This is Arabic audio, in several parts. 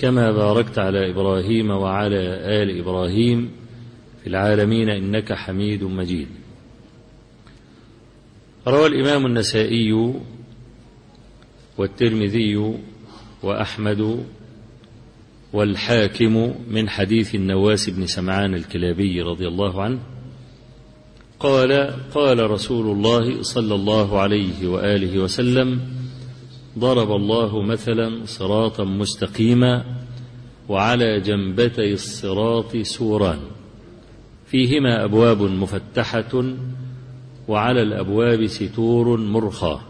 كما باركت على إبراهيم وعلى آل إبراهيم في العالمين إنك حميد مجيد. روى الإمام النسائي والترمذي وأحمد والحاكم من حديث النواس بن سمعان الكلابي رضي الله عنه. قال قال رسول الله صلى الله عليه وآله وسلم ضرب الله مثلا صراطا مستقيما وعلى جنبتي الصراط سوران. فيهما أبواب مفتحة وعلى الأبواب ستور مرخى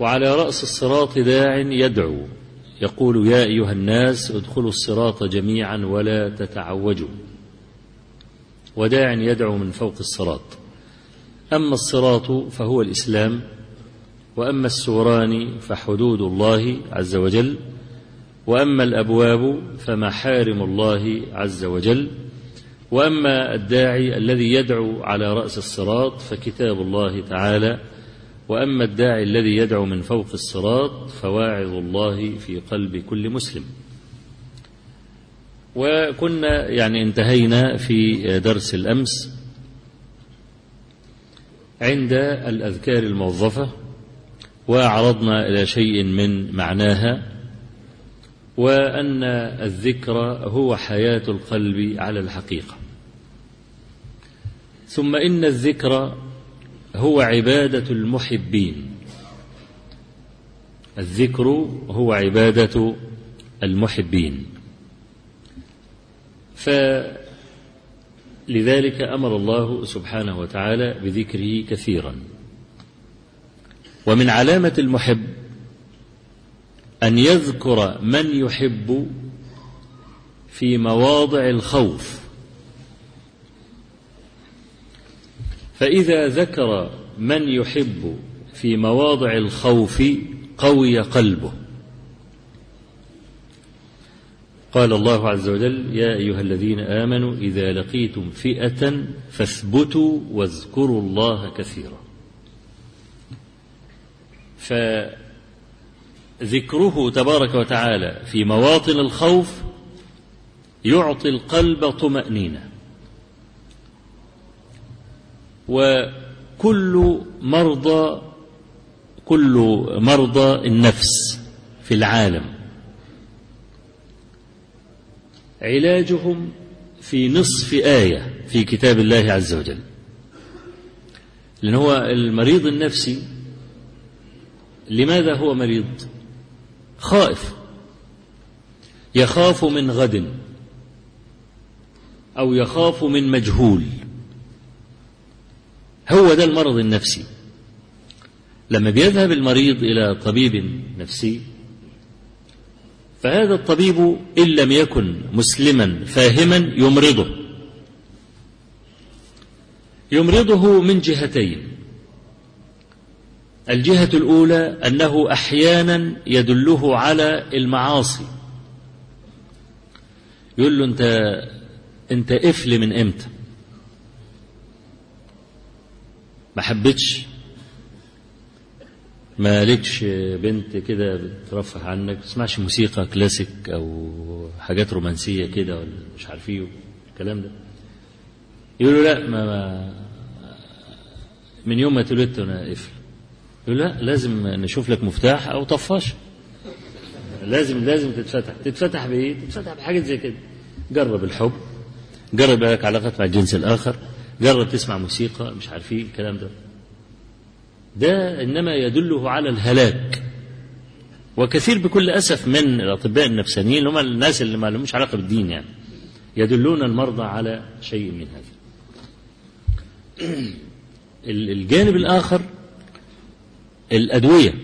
وعلى رأس الصراط داع يدعو. يقول يا أيها الناس ادخلوا الصراط جميعا ولا تتعوجوا. وداع يدعو من فوق الصراط. أما الصراط فهو الإسلام وأما السوران فحدود الله عز وجل وأما الأبواب فمحارم الله عز وجل وأما الداعي الذي يدعو على رأس الصراط فكتاب الله تعالى وأما الداعي الذي يدعو من فوق الصراط فواعظ الله في قلب كل مسلم. وكنا يعني انتهينا في درس الأمس عند الأذكار الموظفة. وعرضنا إلى شيء من معناها وأن الذكر هو حياة القلب على الحقيقة. ثم إن الذكر هو عبادة المحبين. الذكر هو عبادة المحبين. فلذلك أمر الله سبحانه وتعالى بذكره كثيرا. ومن علامة المحب أن يذكر من يحب في مواضع الخوف. فإذا ذكر من يحب في مواضع الخوف قوي قلبه. قال الله عز وجل يا أيها الذين آمنوا إذا لقيتم فئة فاثبتوا واذكروا الله كثيرا. فذكره تبارك وتعالى في مواطن الخوف يعطي القلب طمأنينة. وكل مرضى كل مرضى النفس في العالم علاجهم في نصف آية في كتاب الله عز وجل. لأن هو المريض النفسي لماذا هو مريض؟ خائف. يخاف من غد أو يخاف من مجهول. هو ده المرض النفسي. لما بيذهب المريض إلى طبيب نفسي فهذا الطبيب إن لم يكن مسلما فاهما يمرضه. يمرضه من جهتين الجهة الأولى أنه أحيانا يدله على المعاصي. يقول له أنت أنت قفل من إمتى؟ ما حبيتش؟ ما لكش بنت كده بترفه عنك؟ تسمعش موسيقى كلاسيك أو حاجات رومانسية كده ولا مش عارف إيه الكلام ده. يقول له لا ما, ما من يوم ما اتولدت أنا قفل لا لازم نشوف لك مفتاح أو طفاش. لازم لازم تتفتح. تتفتح بإيه؟ تتفتح بحاجة زي كده. جرب الحب. جرب لك علاقات مع الجنس الآخر. جرب تسمع موسيقى مش عارف إيه الكلام ده. ده إنما يدله على الهلاك. وكثير بكل أسف من الأطباء النفسانيين اللي هم الناس اللي ما لهمش علاقة بالدين يعني يدلون المرضى على شيء من هذا. الجانب الآخر الأدوية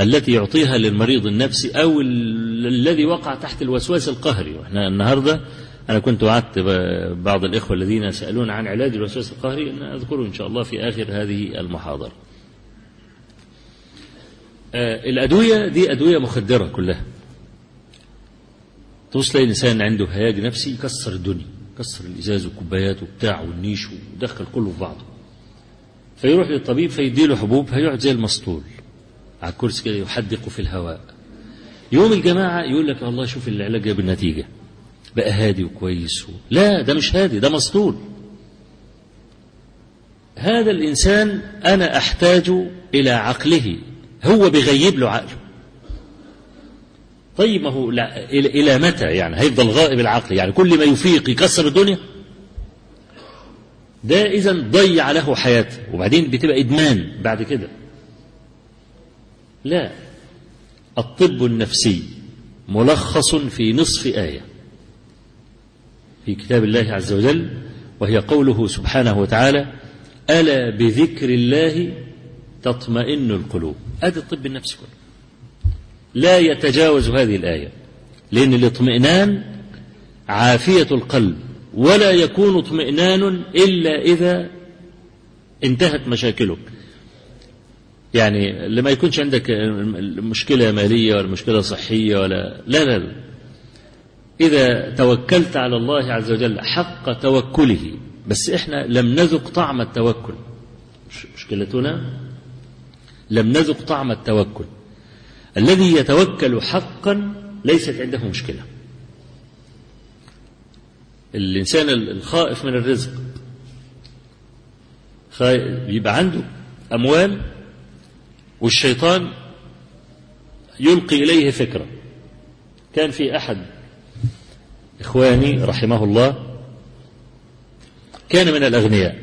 التي يعطيها للمريض النفسي أو الذي وقع تحت الوسواس القهري. وإحنا النهاردة أنا كنت وعدت بعض الإخوة الذين سألون عن علاج الوسواس القهري أن أذكره إن شاء الله في آخر هذه المحاضرة. الأدوية دي أدوية مخدرة كلها. توصل الإنسان عنده هياج نفسي يكسر الدنيا يكسر الإزاز والكوبايات وبتاع والنيش ويدخل كله في بعضه. فيروح للطبيب فيديله حبوب هيقعد زي المسطول. على الكرسي كده يحدق في الهواء. يوم الجماعة يقول لك الله شوف العلاج جاب النتيجة. بقى هادي وكويس و... لا ده مش هادي ده مسطول. هذا الإنسان أنا أحتاج إلى عقله. هو بيغيب له عقله. طيب ما هو إلى متى يعني؟ هيفضل غائب العقل. يعني كل ما يفيق يكسر الدنيا؟ ده إذا ضيع له حياته وبعدين بتبقى إدمان بعد كده. لا. الطب النفسي ملخص في نصف آية. في كتاب الله عز وجل وهي قوله سبحانه وتعالى ألا بذكر الله تطمئن القلوب. هذا الطب النفسي كله. لا يتجاوز هذه الآية. لأن الاطمئنان عافية القلب. ولا يكون اطمئنان إلا إذا انتهت مشاكلك. يعني لما يكونش عندك مشكلة مالية ولا مشكلة صحية ولا لا لا, لا. إذا توكلت على الله عز وجل حق توكله بس إحنا لم نذق طعم التوكل. مشكلتنا؟ لم نذق طعم التوكل. الذي يتوكل حقا ليست عنده مشكلة. الإنسان الخائف من الرزق. يبقى عنده أموال والشيطان يلقي إليه فكرة. كان في أحد إخواني رحمه الله كان من الأغنياء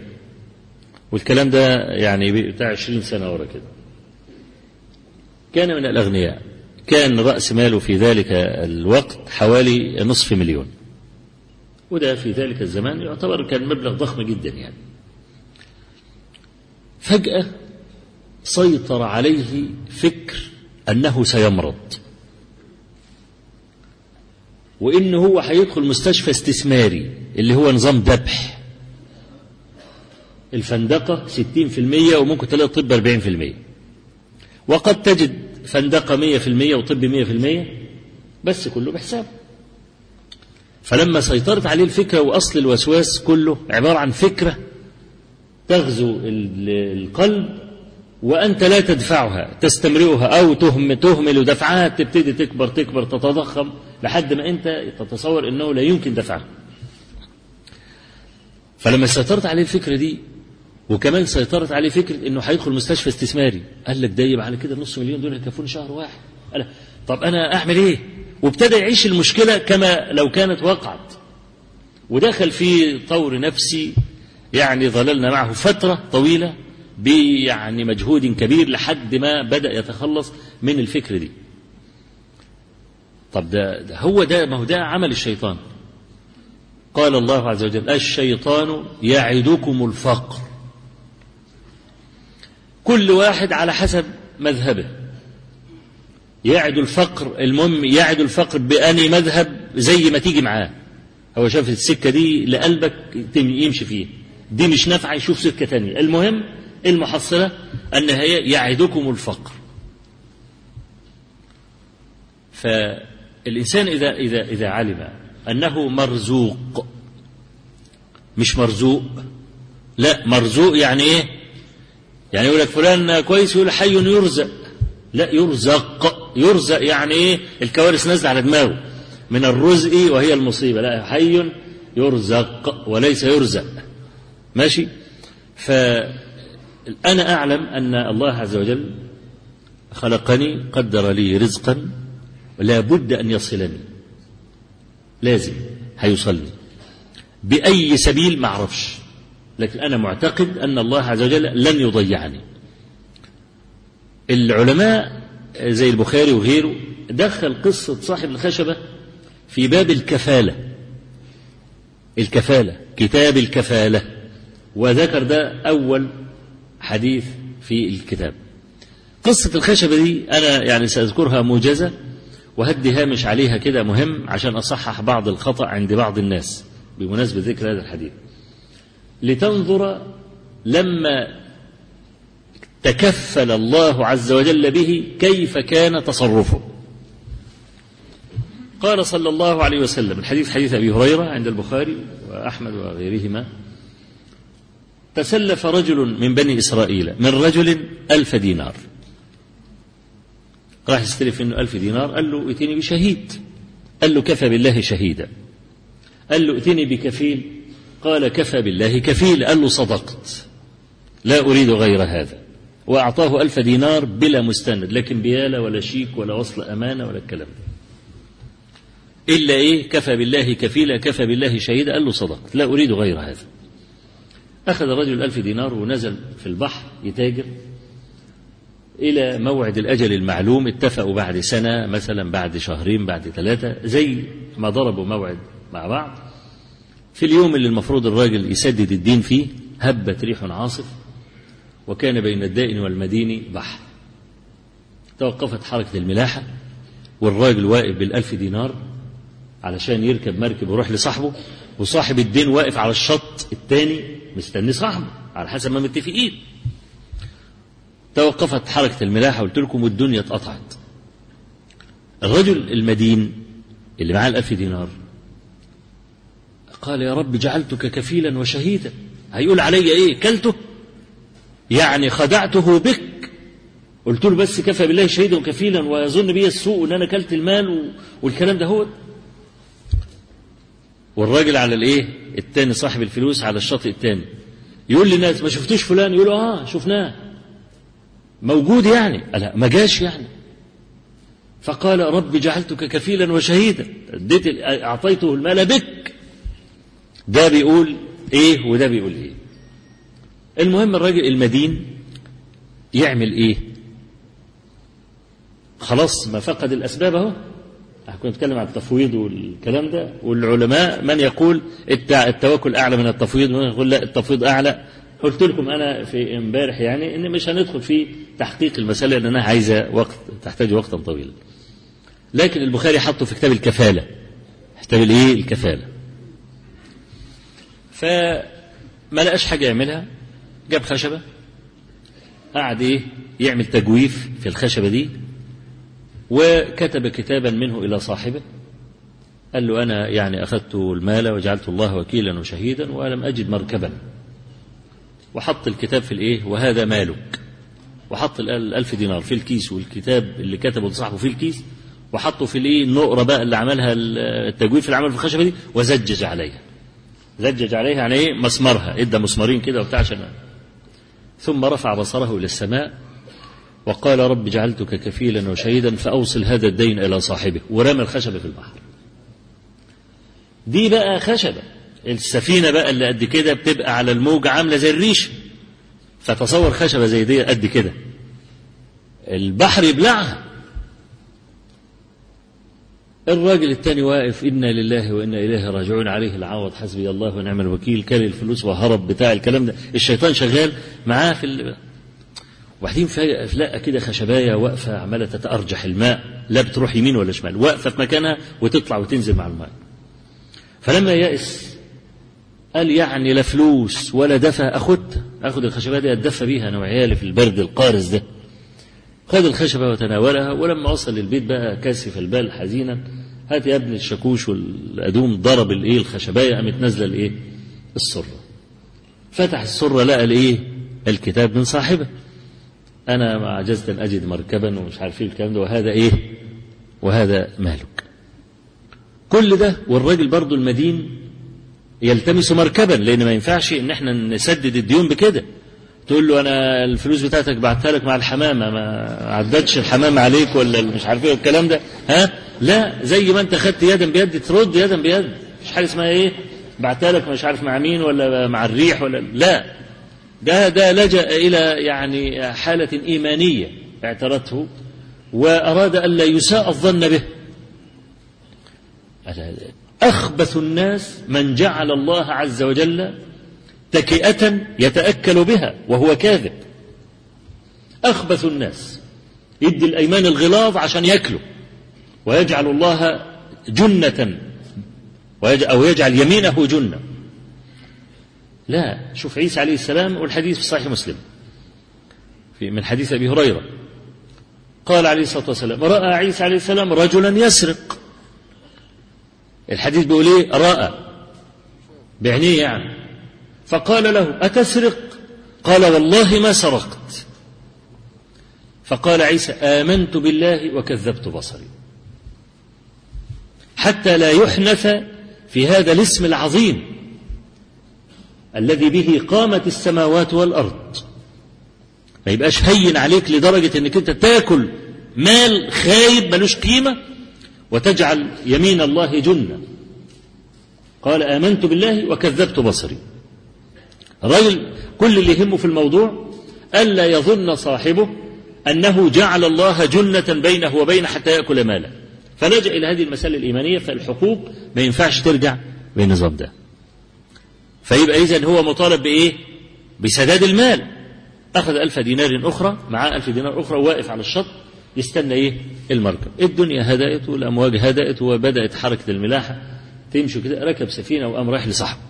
والكلام ده يعني بتاع عشرين سنة ورا كده. كان من الأغنياء. كان رأس ماله في ذلك الوقت حوالي نصف مليون. وده في ذلك الزمان يعتبر كان مبلغ ضخم جدا يعني. فجأة سيطر عليه فكر أنه سيمرض. وإن هو هيدخل مستشفى استثماري اللي هو نظام ذبح. الفندقة 60% وممكن تلاقي الطب 40% وقد تجد فندقة 100% وطب 100% بس كله بحساب. فلما سيطرت عليه الفكرة وأصل الوسواس كله عبارة عن فكرة تغزو القلب وأنت لا تدفعها تستمرئها أو تهم تهمل دفعها تبتدي تكبر تكبر تتضخم لحد ما أنت تتصور أنه لا يمكن دفعها. فلما سيطرت عليه الفكرة دي وكمان سيطرت عليه فكرة أنه هيدخل مستشفى استثماري قال لك ده يبقى على كده نص مليون دول يكفوني شهر واحد. قال طب أنا أعمل إيه؟ وابتدى يعيش المشكلة كما لو كانت وقعت. ودخل في طور نفسي يعني ظللنا معه فترة طويلة بيعني مجهود كبير لحد ما بدأ يتخلص من الفكرة دي. طب ده, ده هو ده ما هو ده عمل الشيطان. قال الله عز وجل الشيطان يعدكم الفقر. كل واحد على حسب مذهبه. يعد الفقر المهم يعد الفقر بأني مذهب زي ما تيجي معاه. هو شاف السكة دي لقلبك يمشي فيه دي مش نافعة يشوف سكة تانية. المهم المحصلة أن هي يعدكم الفقر. فالإنسان إذا إذا إذا علم أنه مرزوق مش مرزوق لا مرزوق يعني إيه؟ يعني يقول لك فلان كويس يقول حي يرزق. لا يرزق. يرزق يعني إيه؟ الكوارث نازلة على دماغه. من الرزق وهي المصيبة. لا حي يرزق وليس يرزق. ماشي؟ فأنا أعلم أن الله عز وجل خلقني قدر لي رزقا لا بد أن يصلني. لازم هيوصلني بأي سبيل ما أعرفش. لكن أنا معتقد أن الله عز وجل لن يضيعني. العلماء زي البخاري وغيره دخل قصة صاحب الخشبة في باب الكفالة. الكفالة كتاب الكفالة. وذكر ده أول حديث في الكتاب. قصة الخشبة دي أنا يعني سأذكرها موجزة وهدي هامش عليها كده مهم عشان أصحح بعض الخطأ عند بعض الناس بمناسبة ذكر هذا الحديث. لتنظر لما تكفل الله عز وجل به كيف كان تصرفه. قال صلى الله عليه وسلم الحديث حديث أبي هريرة عند البخاري وأحمد وغيرهما تسلف رجل من بني إسرائيل من رجل ألف دينار. راح يستلف منه ألف دينار قال له ائتني بشهيد. قال له كفى بالله شهيدا. قال له ائتني بكفيل. قال كفى بالله كفيل. قال له صدقت. لا أريد غير هذا. وأعطاه ألف دينار بلا مستند لكن بيالة ولا شيك ولا وصل أمانة ولا الكلام ده. إلا إيه؟ كفى بالله كفيلا كفى بالله شهيدا قال له صدقت. لا أريد غير هذا. أخذ الرجل ألف دينار ونزل في البحر يتاجر إلى موعد الأجل المعلوم اتفقوا بعد سنة مثلا بعد شهرين بعد ثلاثة زي ما ضربوا موعد مع بعض. في اليوم اللي المفروض الراجل يسدد الدين فيه هبت ريح عاصف وكان بين الدائن والمدين بحر. توقفت حركة الملاحة والراجل واقف بالألف دينار علشان يركب مركب ويروح لصاحبه وصاحب الدين واقف على الشط الثاني مستني صاحبه على حسب ما متفقين. توقفت حركة الملاحة قلت لكم والدنيا اتقطعت. الرجل المدين اللي معاه الألف دينار قال يا رب جعلتك كفيلا وشهيدا. هيقول علي إيه؟ كلته؟ يعني خدعته بك. قلت له بس كفى بالله شهيدا وكفيلا ويظن بي السوء إن أنا كلت المال والكلام ده هو. والراجل على الإيه؟ التاني صاحب الفلوس على الشاطئ التاني. يقول للناس ما شفتوش فلان؟ يقولوا آه شفناه. موجود يعني. لا ما جاش يعني. فقال رب جعلتك كفيلا وشهيدا. اديت أعطيته المال بك. ده بيقول إيه؟ وده بيقول إيه؟ المهم الراجل المدين يعمل إيه؟ خلاص ما فقد الأسباب أهو. كنت أتكلم عن التفويض والكلام ده والعلماء من يقول التوكل أعلى من التفويض ومن يقول لا التفويض أعلى. قلت لكم أنا في امبارح يعني إن مش هندخل في تحقيق المسألة لانها عايزة وقت تحتاج وقتا طويلا. لكن البخاري حطه في كتاب الكفالة. كتاب الإيه؟ الكفالة. فما لقاش حاجة يعملها. جاب خشبة؟ قعد إيه؟ يعمل تجويف في الخشبة دي وكتب كتابا منه إلى صاحبه. قال له أنا يعني أخذت المال وجعلت الله وكيلا وشهيدا ولم أجد مركبا. وحط الكتاب في الإيه؟ وهذا مالك. وحط الألف دينار في الكيس والكتاب اللي كتبه لصاحبه في الكيس. وحطه في الإيه؟ النقرة بقى اللي عملها التجويف اللي عمله في الخشبة دي وزجج عليها. زجج عليها يعني إيه؟ مسمرها. إدى مسمارين كده وبتاع عشان ثم رفع بصره إلى السماء وقال رب جعلتك كفيلا وشهيدا فأوصل هذا الدين إلى صاحبه ورمى الخشبة في البحر. دي بقى خشبة. السفينة بقى اللي قد كده بتبقى على الموج عاملة زي الريش. فتصور خشبة زي دي قد كده. البحر يبلعها. الراجل التاني واقف إنا لله وإنا إليه راجعون. عليه العوض حسبي الله ونعم الوكيل. كل الفلوس وهرب بتاع الكلام ده. الشيطان شغال معاه في ال... وبعدين فجأة كده خشباية واقفة عمالة تتأرجح الماء لا بتروح يمين ولا شمال واقفة في مكانها وتطلع وتنزل مع الماء. فلما يأس قال يعني لا فلوس ولا دفى أخدها أخد الخشباية دي أتدفى بيها أنا وعيالي في البرد القارس ده. خد الخشبة وتناولها ولما وصل للبيت بقى كاسف البال حزينا. هات يا ابن الشاكوش والأدوم ضرب الإيه الخشباية قامت نازلة الإيه السرة. فتح السرة لقى الإيه الكتاب من صاحبه. أنا ما عجزت أن أجد مركبا ومش عارف إيه الكلام ده وهذا إيه؟ وهذا مالك. كل ده والراجل برضو المدين يلتمس مركبا لأن ما ينفعش إن إحنا نسدد الديون بكده. تقول له أنا الفلوس بتاعتك بعتها لك مع الحمامة ما عدتش الحمامة عليك ولا مش عارف إيه الكلام ده؟ ها؟ لا زي ما أنت خدت يدا بيد ترد يدا بيد. مش حاجة اسمها إيه؟ بعتها لك مش عارف مع مين ولا مع الريح ولا لا. ده ده لجأ إلى يعني حالة إيمانية اعترته وأراد ألا يساء الظن به. أخبث الناس من جعل الله عز وجل تكئة يتأكل بها وهو كاذب. أخبث الناس. يدي الأيمان الغلاظ عشان يأكلوا. ويجعل الله جنة. أو يجعل يمينه جنة. لا شوف عيسى عليه السلام والحديث في صحيح مسلم. في من حديث أبي هريرة. قال عليه الصلاة والسلام رأى عيسى عليه السلام رجلا يسرق. الحديث بيقول إيه؟ رأى. بعينيه يعني. فقال له أتسرق؟ قال والله ما سرقت. فقال عيسى آمنت بالله وكذبت بصري. حتى لا يحنث في هذا الاسم العظيم الذي به قامت السماوات والأرض. ما يبقاش هين عليك لدرجة إنك أنت تأكل مال خايب ملوش قيمة وتجعل يمين الله جنة. قال آمنت بالله وكذبت بصري. الرجل كل اللي يهمه في الموضوع ألا يظن صاحبه أنه جعل الله جنة بينه وبين حتى يأكل ماله. فلجأ إلى هذه المسألة الإيمانية فالحقوق ما ينفعش ترجع بالنظام ده. فيبقى إذا هو مطالب بإيه؟ بسداد المال. أخذ ألف دينار أخرى معاه ألف دينار أخرى وواقف على الشط يستنى إيه؟ المركب. الدنيا هدأت والأمواج هدأت وبدأت حركة الملاحة تمشي كده ركب سفينة وقام رايح لصاحبه.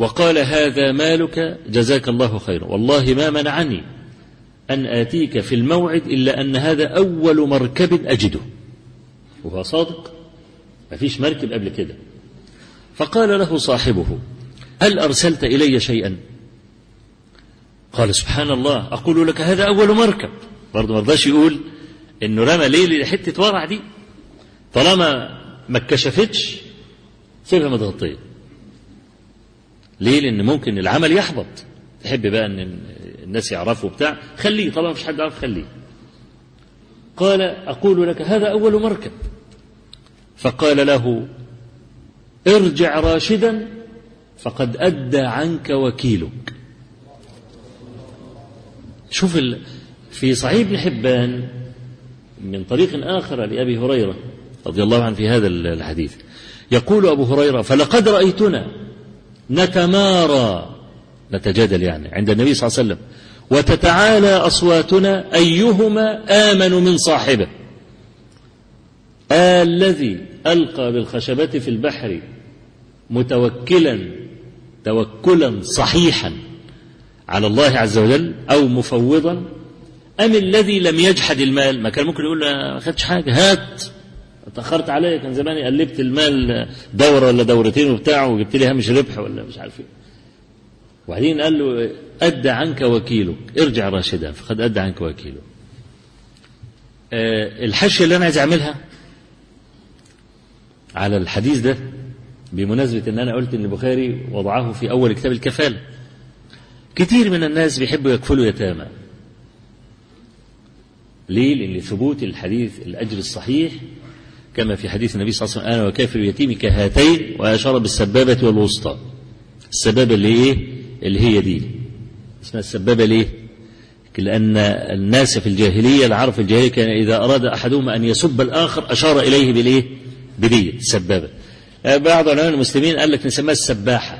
وقال هذا مالك جزاك الله خيرا. والله ما منعني أن آتيك في الموعد إلا أن هذا أول مركب أجده. وهو صادق؟ ما فيش مركب قبل كده. فقال له صاحبه هل أرسلت إلي شيئا؟ قال سبحان الله أقول لك هذا أول مركب. برضه ما رضاش يقول إنه رمى ليه حتة ورع دي. طالما ما اتكشفتش سيبها متغطية ليه؟ لأن ممكن العمل يحبط. تحب بقى أن الناس يعرفوا بتاع خليه طالما مفيش حد يعرف خليه. قال أقول لك هذا أول مركب. فقال له ارجع راشدا فقد أدى عنك وكيلك. شوف في صحيح ابن حبان من طريق آخر لأبي هريرة رضي الله عنه في هذا الحديث يقول أبو هريرة فلقد رأيتنا. نتمارى. نتجادل يعني عند النبي صلى الله عليه وسلم. وتتعالى أصواتنا أيهما آمن من صاحبه. آه الذي ألقى بالخشبة في البحر متوكلا توكلا صحيحا على الله عز وجل أو مفوضا أم الذي لم يجحد المال؟ ما كان ممكن يقول ما خدش حاجة. هات. اتأخرت عليا كان زماني قلبت المال دورة ولا دورتين وبتاع وجبت لي هامش ربح ولا مش عارف إيه. وبعدين قال له أدى عنك وكيلك. ارجع راشدا. فقد أدى عنك وكيلك. أه الحشية اللي أنا عايز أعملها على الحديث ده بمناسبة أن أنا قلت أن البخاري وضعه في أول كتاب الكفالة كتير من الناس بيحبوا يكفلوا يتامى. ليه؟ لأن ثبوت الحديث الأجر الصحيح كما في حديث النبي صلى الله عليه وسلم أنا وكافر اليتيم كهاتين وأشار بالسبابة والوسطى السبابة اللي إيه؟ اللي هي دي اسمها السبابة ليه؟ لأن الناس في الجاهلية العرف الجاهلية كان إذا أراد أحدهما أن يسب الآخر أشار إليه بالإيه؟ بدية السبابة بعض علماء المسلمين قال لك نسميها السباحة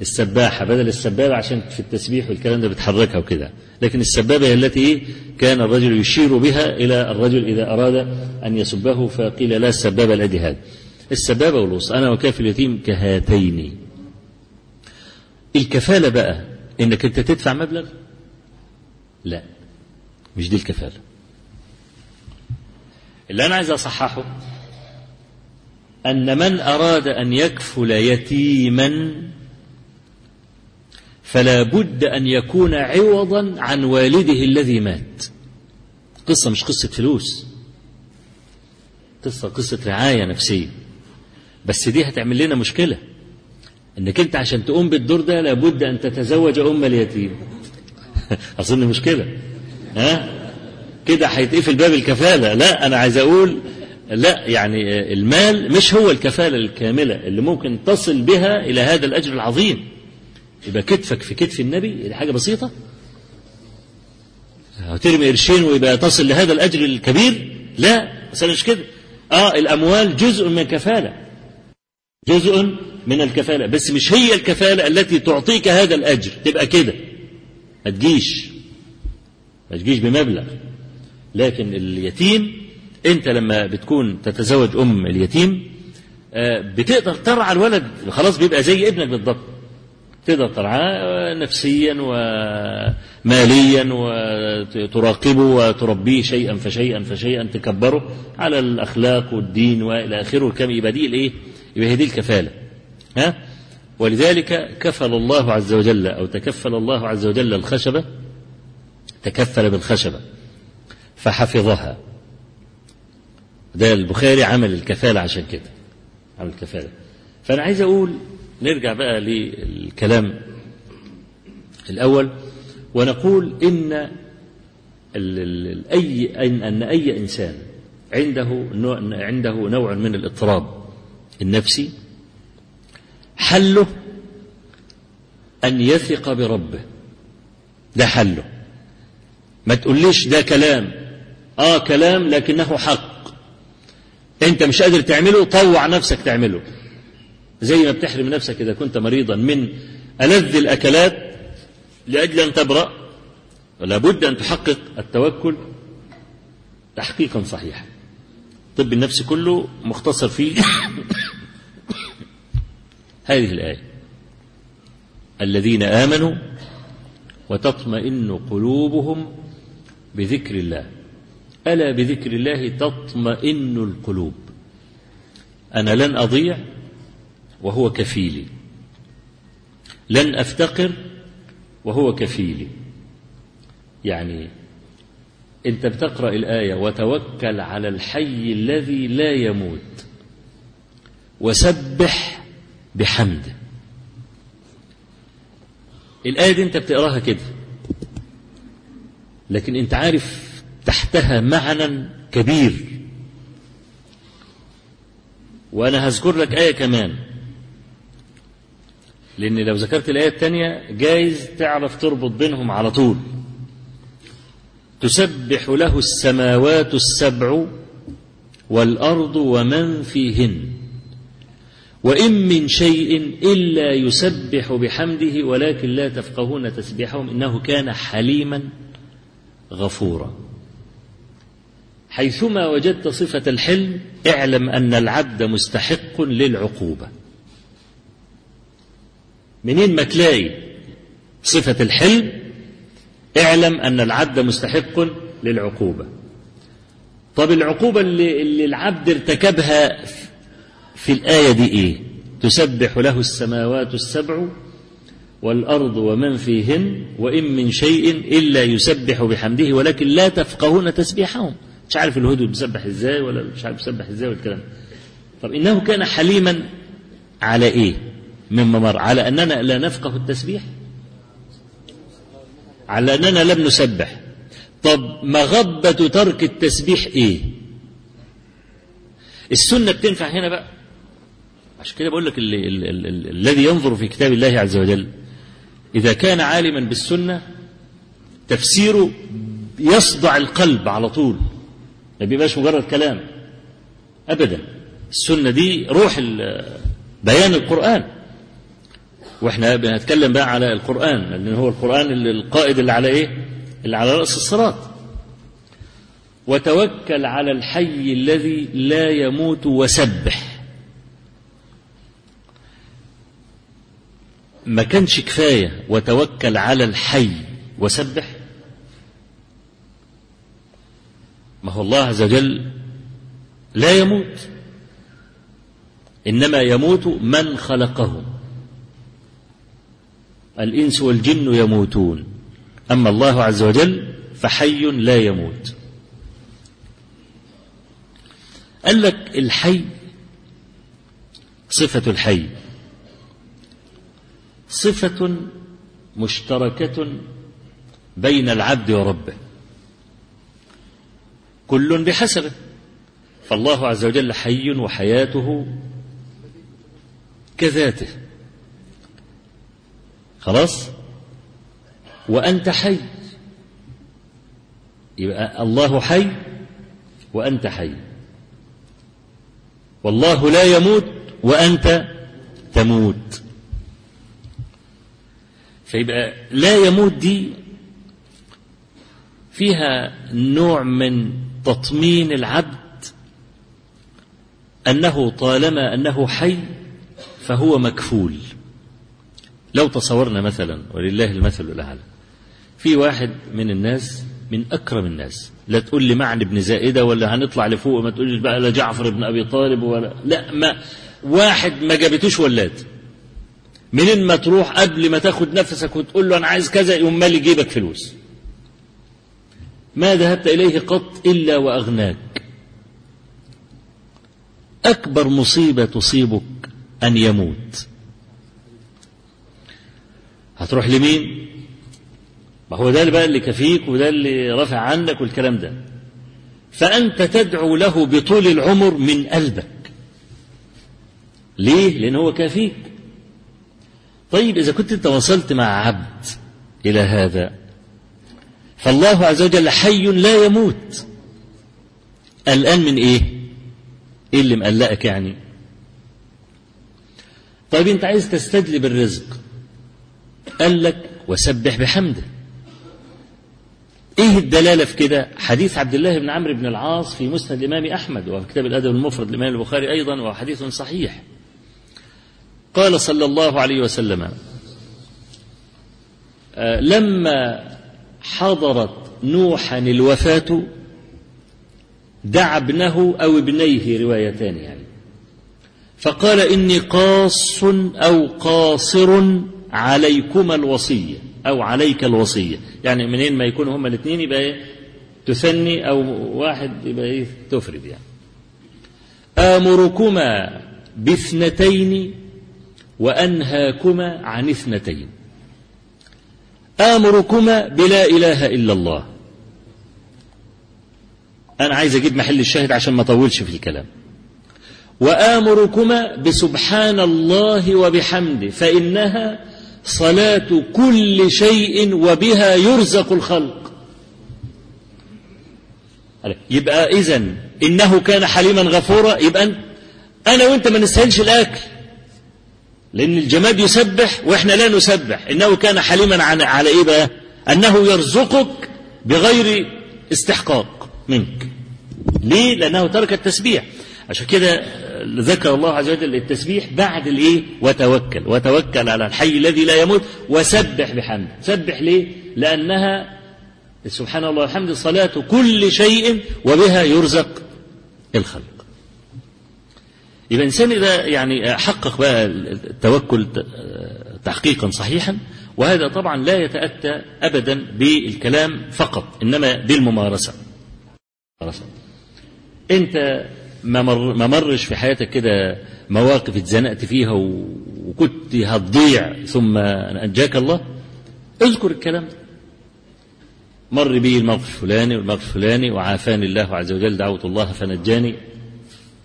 السباحة بدل السبابة عشان في التسبيح والكلام ده بتحركها وكده. لكن السبابة هي التي كان الرجل يشير بها إلى الرجل إذا أراد أن يسبه فقيل لا السبابة الأدي هذا السبابة والوسط أنا وكاف اليتيم كهاتين. الكفالة بقى إنك أنت تدفع مبلغ؟ لا مش دي الكفالة. اللي أنا عايز أصححه أن من أراد أن يكفل يتيما فلا بد أن يكون عوضا عن والده الذي مات. قصة مش قصة فلوس. قصة قصة رعاية نفسية. بس دي هتعمل لنا مشكلة. إنك أنت عشان تقوم بالدور ده لابد أن تتزوج أم اليتيم. أظن مشكلة. ها؟ كده هيتقفل باب الكفالة. لا أنا عايز أقول لا يعني المال مش هو الكفالة الكاملة اللي ممكن تصل بها إلى هذا الأجر العظيم. يبقى كتفك في كتف النبي دي حاجة بسيطة. هترمي قرشين ويبقى تصل لهذا الأجر الكبير؟ لا بس مش كده. آه الأموال جزء من الكفالة جزء من الكفالة. بس مش هي الكفالة التي تعطيك هذا الأجر. تبقى كده. ما تجيش. ما تجيش بمبلغ. لكن اليتيم أنت لما بتكون تتزوج أم اليتيم بتقدر ترعى الولد. خلاص بيبقى زي ابنك بالضبط. تقدر ترعاه نفسيا وماليا وتراقبه وتربيه شيئا فشيئا فشيئا تكبره على الأخلاق والدين وإلى آخره كم يبقى دي الإيه؟ يبقى دي الكفالة ها؟ ولذلك كفل الله عز وجل أو تكفل الله عز وجل الخشبة تكفل بالخشبة فحفظها ده البخاري عمل الكفالة عشان كده عمل الكفالة فأنا عايز أقول نرجع بقى للكلام الأول ونقول إن أي أن, أي إنسان عنده نوع عنده نوع من الاضطراب النفسي حله أن يثق بربه. ده حله. ما تقوليش ده كلام. آه كلام لكنه حق. أنت مش قادر تعمله طوع نفسك تعمله. زي ما بتحرم نفسك إذا كنت مريضا من ألذ الأكلات لأجل أن تبرأ ولا بد أن تحقق التوكل تحقيقا صحيحا. طب النفس كله مختصر في هذه الآية. الذين آمنوا وتطمئن قلوبهم بذكر الله. ألا بذكر الله تطمئن القلوب؟ أنا لن أضيع وهو كفيلي. لن أفتقر وهو كفيلي. يعني أنت بتقرأ الآية وتوكل على الحي الذي لا يموت وسبح بحمده. الآية دي أنت بتقراها كده. لكن أنت عارف تحتها معنى كبير. وأنا هذكر لك آية كمان. لأن لو ذكرت الآية الثانية جايز تعرف تربط بينهم على طول. تسبح له السماوات السبع والأرض ومن فيهن. وإن من شيء إلا يسبح بحمده ولكن لا تفقهون تسبيحهم إنه كان حليما غفورا. حيثما وجدت صفة الحلم اعلم أن العبد مستحق للعقوبة. منين ما تلاقي صفة الحلم اعلم أن العبد مستحق للعقوبة. طب العقوبة اللي, اللي العبد ارتكبها في الآية دي إيه؟ تسبح له السماوات السبع والأرض ومن فيهن وإن من شيء إلا يسبح بحمده ولكن لا تفقهون تسبيحهم. مش عارف الهدوء بيسبح إزاي ولا مش عارف بيسبح إزاي والكلام طب إنه كان حليما على إيه؟ مما مر على أننا لا نفقه التسبيح. على أننا لم نسبح. طب مغبة ترك التسبيح إيه؟ السنة بتنفع هنا بقى. عشان كده بقول لك اللي ال ال ال الذي ينظر في كتاب الله عز وجل إذا كان عالما بالسنة تفسيره يصدع القلب على طول. ما بيبقاش مجرد كلام. أبدا. السنة دي روح بيان القرآن. وإحنا بنتكلم بقى على القرآن لأن هو القرآن اللي القائد اللي على إيه؟ اللي على رأس الصراط. وتوكل على الحي الذي لا يموت وسبح. ما كانش كفاية وتوكل على الحي وسبح. ما هو الله عز وجل لا يموت. إنما يموت من خلقه. الإنس والجن يموتون. أما الله عز وجل فحي لا يموت. قال لك الحي صفة الحي. صفة مشتركة بين العبد وربه. كل بحسبه. فالله عز وجل حي وحياته كذاته. خلاص؟ وأنت حي. يبقى الله حي وأنت حي. والله لا يموت وأنت تموت. فيبقى لا يموت دي فيها نوع من تطمين العبد أنه طالما أنه حي فهو مكفول. لو تصورنا مثلا ولله المثل الأعلى في واحد من الناس من أكرم الناس. لا تقول لي معنى ابن زائدة ولا هنطلع لفوق ما تقولش بقى لا جعفر بن أبي طالب ولا لا ما واحد ما جابتوش ولاد. منين ما تروح قبل ما تاخد نفسك وتقول له أنا عايز كذا يقوم مالي جيبك فلوس. ما ذهبت إليه قط إلا وأغناك. أكبر مصيبة تصيبك أن يموت. هتروح لمين؟ ما هو ده اللي بقى اللي كفيك وده اللي رافع عنك والكلام ده. فأنت تدعو له بطول العمر من قلبك. ليه؟ لأن هو كافيك طيب إذا كنت أنت وصلت مع عبد إلى هذا فالله عز وجل حي لا يموت. الآن من إيه؟ إيه اللي مقلقك يعني؟ طيب أنت عايز تستجلب الرزق قال لك وسبح بحمده. إيه الدلالة في كده؟ حديث عبد الله بن عمرو بن العاص في مسند الإمام أحمد وفي كتاب الأدب المفرد للامام البخاري أيضا وهو حديث صحيح. قال صلى الله عليه وسلم آه لما حضرت نوحا الوفاة دعا ابنه أو ابنيه روايتان يعني. فقال إني قاص أو قاصر عليكما الوصية أو عليك الوصية. يعني منين ما يكونوا هما الاثنين يبقى إيه؟ تثني أو واحد يبقى إيه؟ تفرد يعني. آمركما باثنتين وأنهاكما عن اثنتين. آمركما بلا إله إلا الله. أنا عايز أجيب محل الشاهد عشان ما أطولش في الكلام. وآمركما بسبحان الله وبحمده فإنها صلاة كل شيء وبها يرزق الخلق. يبقى إذا إنه كان حليما غفورا يبقى أنا وأنت ما نستاهلش الأكل. لأن الجماد يسبح وإحنا لا نسبح. إنه كان حليما على إيه بقى؟ أنه يرزقك بغير استحقاق منك. ليه؟ لأنه ترك التسبيح. عشان كده ذكر الله عز وجل التسبيح بعد الإيه؟ وتوكل. وتوكل على الحي الذي لا يموت وسبح بحمده سبح ليه؟ لأنها سبحان الله والحمد صلاة كل شيء وبها يرزق الخلق. يبقى الإنسان إذا يعني حقق بقى التوكل تحقيقا صحيحا وهذا طبعا لا يتأتى أبدا بالكلام فقط إنما بالممارسة. أنت ما, مر ما مرش في حياتك كده مواقف اتزنقت فيها وكنت هتضيع ثم أنجاك الله؟ اذكر الكلام ده. مر بي الموقف الفلاني والموقف الفلاني وعافاني الله عز وجل دعوت الله فنجاني.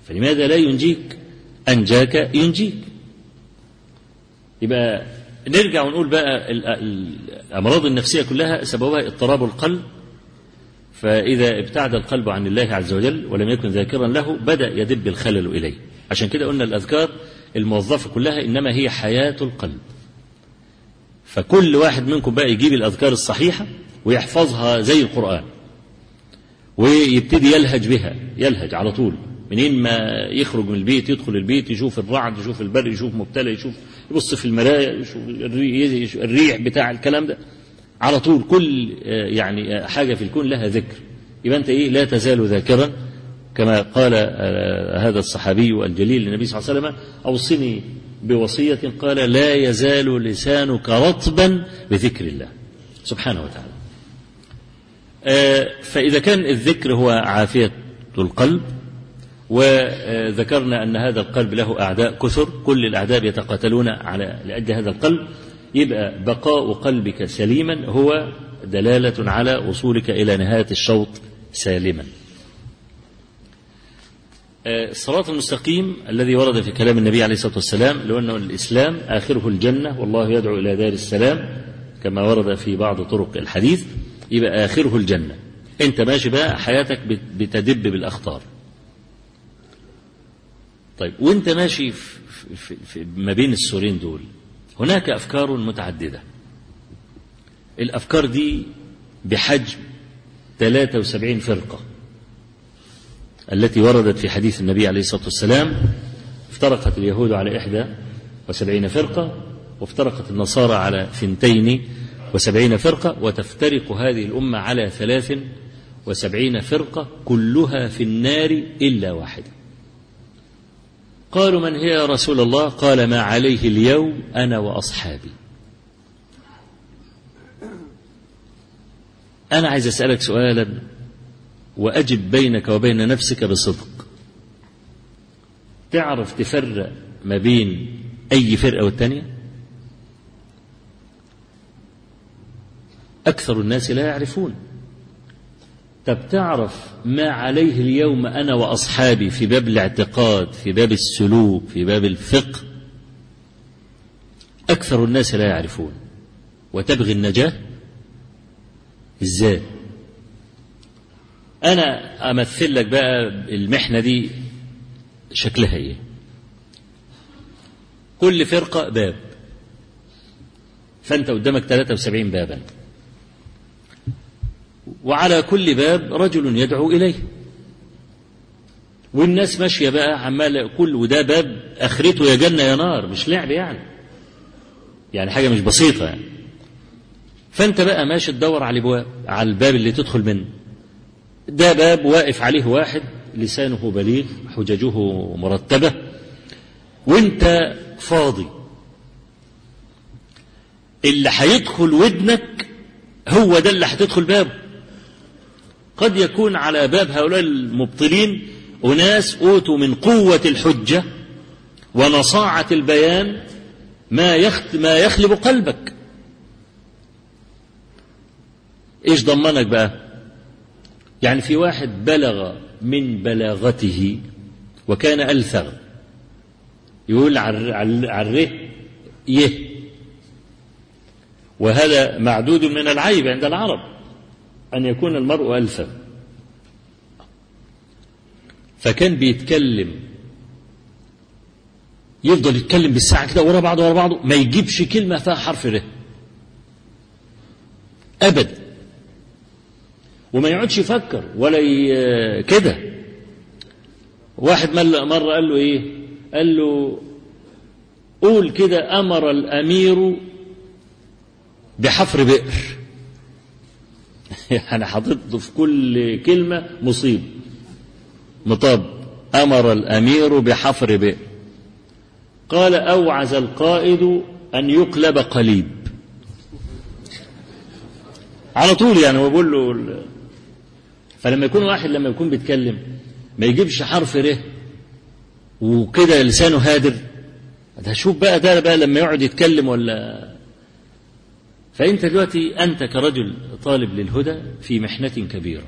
فلماذا لا ينجيك؟ أنجاك ينجيك. يبقى نرجع ونقول بقى الأمراض النفسية كلها سببها اضطراب القلب. فإذا ابتعد القلب عن الله عز وجل ولم يكن ذاكرا له بدأ يدب الخلل إليه. عشان كده قلنا الأذكار الموظفة كلها إنما هي حياة القلب. فكل واحد منكم بقى يجيب الأذكار الصحيحة ويحفظها زي القرآن ويبتدي يلهج بها يلهج على طول. منين ما يخرج من البيت يدخل البيت يشوف الرعد يشوف البرق يشوف مبتلى يشوف يبص في المرايا يشوف الريح بتاع الكلام ده. على طول كل يعني حاجة في الكون لها ذكر. يبقى أنت إيه لا تزال ذاكرا كما قال هذا الصحابي الجليل للنبي صلى الله عليه وسلم أوصني بوصية قال لا يزال لسانك رطبا بذكر الله سبحانه وتعالى. فإذا كان الذكر هو عافية القلب وذكرنا أن هذا القلب له أعداء كثر كل الأعداء يتقاتلون على لأجل هذا القلب. يبقى بقاء قلبك سليما هو دلالة على وصولك إلى نهاية الشوط سالما. الصراط المستقيم الذي ورد في كلام النبي عليه الصلاة والسلام لو الإسلام آخره الجنة والله يدعو إلى دار السلام كما ورد في بعض طرق الحديث يبقى آخره الجنة. أنت ماشي بقى حياتك بتدب بالأخطار. طيب وأنت ماشي في, في, في ما بين السورين دول هناك أفكار متعددة. الأفكار دي بحجم 73 فرقة. التي وردت في حديث النبي عليه الصلاة والسلام افترقت اليهود على إحدى وسبعين فرقة وافترقت النصارى على ثنتين وسبعين فرقة وتفترق هذه الأمة على ثلاث وسبعين فرقة كلها في النار إلا واحدة. قالوا من هي يا رسول الله؟ قال ما عليه اليوم أنا وأصحابي. أنا عايز أسألك سؤالا وأجب بينك وبين نفسك بصدق. تعرف تفرق ما بين أي فرقة والتانية؟ أكثر الناس لا يعرفون. طب تعرف ما عليه اليوم أنا وأصحابي في باب الاعتقاد في باب السلوك في باب الفقه؟ أكثر الناس لا يعرفون. وتبغي النجاة؟ إزاي؟ أنا أمثل لك بقى المحنة دي شكلها إيه؟ كل فرقة باب. فأنت قدامك 73 بابا. وعلى كل باب رجل يدعو إليه. والناس ماشية بقى عمال كل وده باب آخرته يا جنة يا نار مش لعب يعني. يعني حاجة مش بسيطة يعني. فأنت بقى ماشي تدور على الابواب على الباب اللي تدخل منه. ده باب واقف عليه واحد لسانه بليغ حججه مرتبة. وأنت فاضي. اللي هيدخل ودنك هو ده اللي هتدخل بابه. قد يكون على باب هؤلاء المبطلين أناس أوتوا من قوة الحجة ونصاعة البيان ما ما يخلب قلبك. إيش ضمنك بقى؟ يعني في واحد بلغ من بلاغته وكان ألثغ. يقول عره يه. وهذا معدود من العيب عند العرب. أن يكون المرء ألثغ فكان بيتكلم. يفضل يتكلم بالساعة كده ورا بعضه ورا بعضه ما يجيبش كلمة فيها حرف ر. أبدا وما يقعدش يفكر ولا ي... كده. واحد مرة قال له إيه؟ قال له قول كده أمر الأمير بحفر بئر. يعني حاطط في كل كلمة مصيب. مطاب أمر الأمير بحفر بئر قال أوعز القائد أن يقلب قليب. على طول يعني هو بقول له فلما يكون واحد لما يكون بيتكلم ما يجيبش حرف ره وكده لسانه هادر. هشوف بقى ده بقى لما يقعد يتكلم ولا فأنت دلوقتي أنت كرجل طالب للهدى في محنة كبيرة.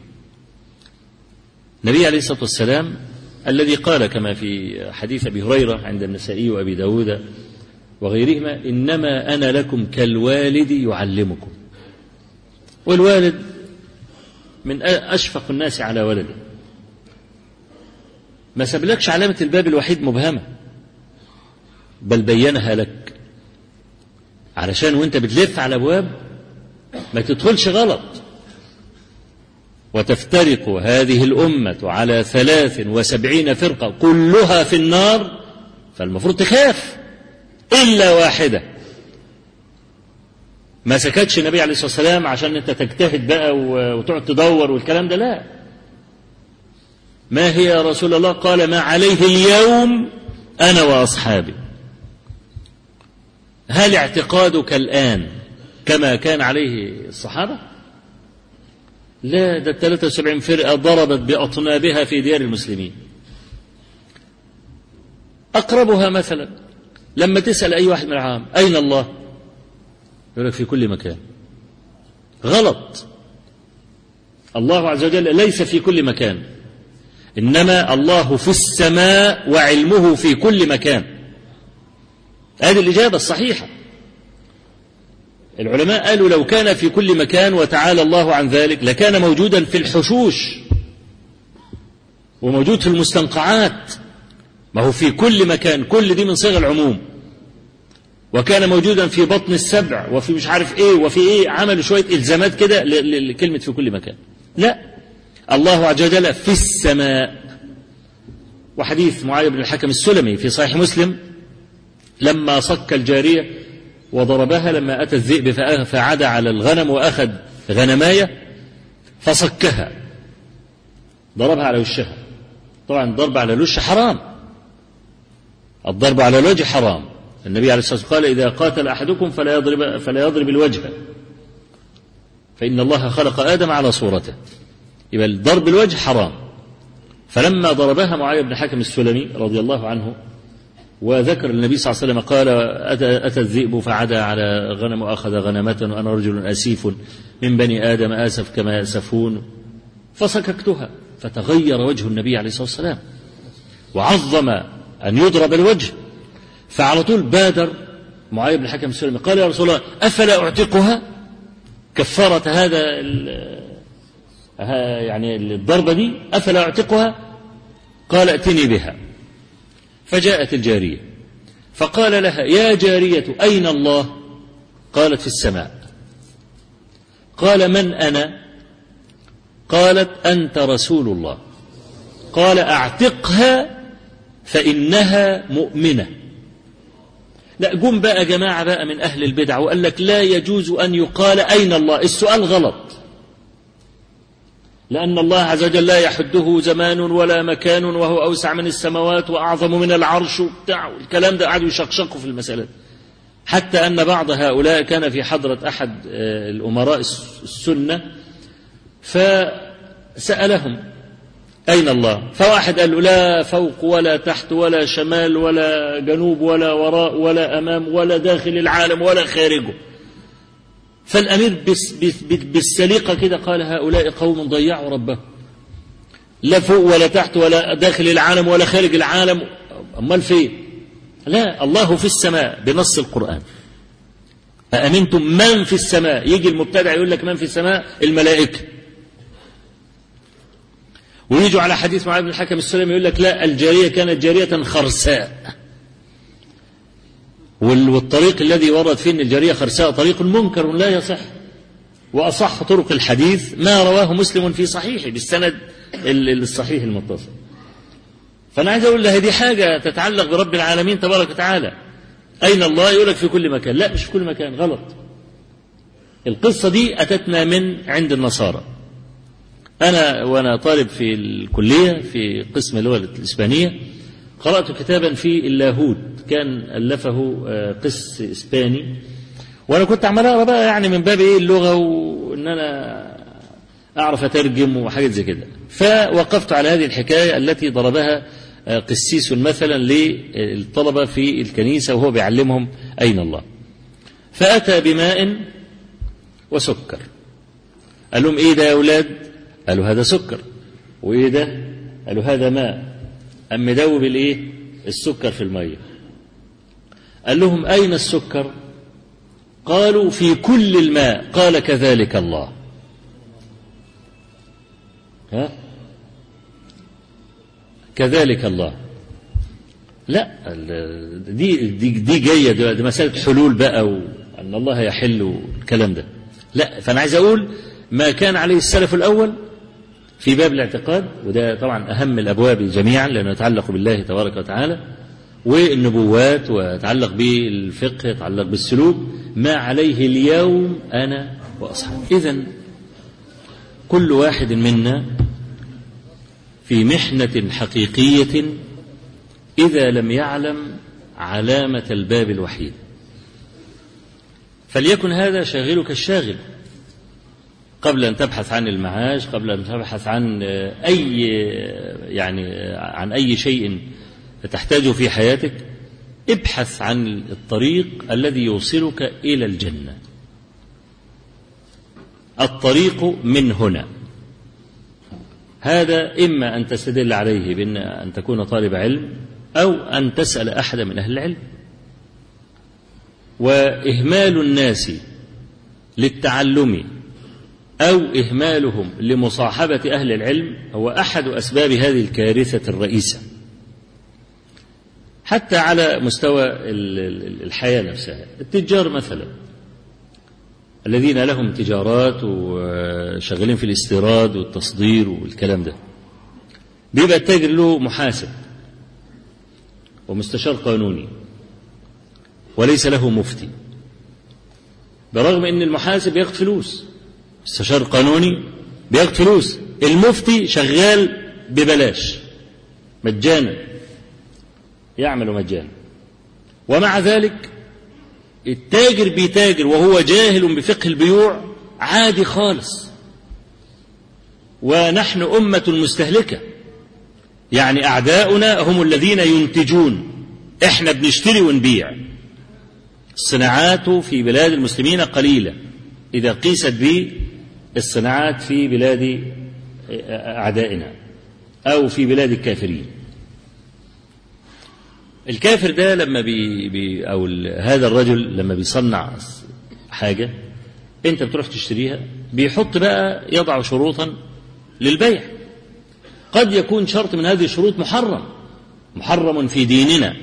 النبي عليه الصلاة والسلام الذي قال كما في حديث أبي هريرة عند النسائي وأبي داود وغيرهما إنما أنا لكم كالوالد يعلمكم. والوالد من أشفق الناس على ولده. ما سبلكش علامة الباب الوحيد مبهمة بل بينها لك علشان وانت بتلف على أبواب ما تدخلش غلط. وتفترق هذه الأمة على ثلاث وسبعين فرقة كلها في النار فالمفروض تخاف إلا واحدة. ما سكتش النبي عليه الصلاة والسلام عشان أنت تجتهد بقى وتقعد تدور والكلام ده لا. ما هي يا رسول الله؟ قال ما عليه اليوم أنا وأصحابي. هل اعتقادك الآن كما كان عليه الصحابة؟ لا ده الثلاثة وسبعين فرقة ضربت بأطنابها في ديار المسلمين. أقربها مثلا لما تسأل أي واحد من العام أين الله؟ يقول لك في كل مكان. غلط. الله عز وجل ليس في كل مكان إنما الله في السماء وعلمه في كل مكان. هذه الإجابة الصحيحة. العلماء قالوا لو كان في كل مكان وتعالى الله عن ذلك لكان موجودا في الحشوش وموجود في المستنقعات. ما هو في كل مكان كل دي من صيغ العموم. وكان موجودا في بطن السبع وفي مش عارف إيه وفي إيه عملوا شوية إلزامات كده لكلمة في كل مكان. لا. الله عز وجل في السماء. وحديث معاذ بن الحكم السلمي في صحيح مسلم لما صك الجاريه وضربها لما أتى الذئب فعاد على الغنم وأخذ غنماية فصكها. ضربها على وشها. طبعا الضرب على الوش حرام. الضرب على الوجه حرام. النبي عليه الصلاة والسلام قال إذا قاتل أحدكم فلا يضرب فلا يضرب الوجه. فإن الله خلق آدم على صورته. يبقى الضرب الوجه حرام. فلما ضربها معاويه بن حكم السلمي رضي الله عنه وذكر النبي صلى الله عليه وسلم قال أتى, الذئب فعدا على غنم وأخذ غنمة وأنا رجل أسيف من بني آدم آسف كما يأسفون فسككتها فتغير وجه النبي عليه الصلاة والسلام وعظم أن يضرب الوجه فعلى طول بادر. معاوية بن الحكم السلمي قال يا رسول الله أفلا أعتقها؟ كفارة هذا يعني الضربة دي أفلا أعتقها؟ قال ائتني بها. فجاءت الجارية. فقال لها يا جارية أين الله؟ قالت في السماء. قال من أنا؟ قالت أنت رسول الله. قال أعتقها فإنها مؤمنة. لا جم بقى جماعة بقى من أهل البدع وقال لك لا يجوز أن يقال أين الله. السؤال غلط. لأن الله عز وجل لا يحده زمان ولا مكان وهو أوسع من السماوات وأعظم من العرش. وبتاع الكلام ده قعدوا يشقشقوا في المسألة. حتى أن بعض هؤلاء كان في حضرة أحد الأمراء السنة فسألهم أين الله؟ فواحد قال له لا فوق ولا تحت ولا شمال ولا جنوب ولا وراء ولا أمام ولا داخل العالم ولا خارجه. فالأمير بالسليقة كده قال هؤلاء قوم ضيعوا ربهم. لا فوق ولا تحت ولا داخل العالم ولا خارج العالم. أمال فين؟ لا الله في السماء بنص القرآن. أأمنتم من في السماء؟ يجي المبتدع يقول لك من في السماء؟ الملائكة. ويجوا على حديث معاذ بن الحكم السلمي يقول لك لا الجارية كانت جارية خرساء. والطريق الذي ورد فيه إن الجارية خرساء طريق منكر لا يصح. وأصح طرق الحديث ما رواه مسلم في صحيحه بالسند الصحيح المتصل. فأنا عايز أقول هذه حاجة تتعلق برب العالمين تبارك وتعالى. أين الله؟ يقول لك في كل مكان. لا مش في كل مكان. غلط. القصة دي أتتنا من عند النصارى. أنا وأنا طالب في الكلية في قسم اللغة الإسبانية. قرأت كتابا في اللاهوت كان ألفه قس إسباني. وأنا كنت عمال أقرأ بقى يعني من باب إيه؟ اللغة وإن أنا أعرف أترجم وحاجات زي كده. فوقفت على هذه الحكاية التي ضربها قسيس مثلا للطلبة في الكنيسة وهو بيعلمهم أين الله. فأتى بماء وسكر. قال لهم إيه ده يا أولاد؟ قالوا هذا سكر. وإيه ده؟ قالوا هذا ماء. أم مدوب الإيه السكر في المية. قال لهم أين السكر؟ قالوا في كل الماء. قال كذلك الله. ها؟ كذلك الله. لا دي دي دي جاية دي مسألة حلول بقى وأن الله يحل الكلام ده. لا فأنا عايز أقول ما كان عليه السلف الأول في باب الاعتقاد وده طبعا أهم الأبواب جميعا لأنه يتعلق بالله تبارك وتعالى والنبوات ويتعلق بالفقه يتعلق بالسلوك ما عليه اليوم أنا وأصحابي. اذا كل واحد منا في محنة حقيقية إذا لم يعلم علامة الباب الوحيد. فليكن هذا شاغلك الشاغل. قبل أن تبحث عن المعاش قبل أن تبحث عن أي يعني عن أي شيء تحتاجه في حياتك ابحث عن الطريق الذي يوصلك إلى الجنة. الطريق من هنا. هذا إما أن تستدل عليه بأن أن تكون طالب علم أو أن تسأل أحد من أهل العلم. وإهمال الناس للتعلم أو إهمالهم لمصاحبة أهل العلم هو أحد أسباب هذه الكارثة الرئيسة. حتى على مستوى الحياة نفسها التجار مثلا الذين لهم تجارات وشغالين في الاستيراد والتصدير والكلام ده بيبقى التاجر له محاسب ومستشار قانوني وليس له مفتي برغم إن المحاسب بياخد فلوس. مستشار قانوني بياخد فلوس. المفتي شغال ببلاش. مجانا. يعمل مجانا. ومع ذلك التاجر بيتاجر وهو جاهل بفقه البيوع عادي خالص. ونحن أمة مستهلكة. يعني أعداؤنا هم الذين ينتجون. إحنا بنشتري ونبيع. الصناعات في بلاد المسلمين قليلة. إذا قيست بالصناعات في بلاد أعدائنا أو في بلاد الكافرين. الكافر ده لما بي, بي أو هذا الرجل لما بيصنع حاجة أنت بتروح تشتريها بيحط بقى يضع شروطا للبيع. قد يكون شرط من هذه الشروط محرم محرم في ديننا.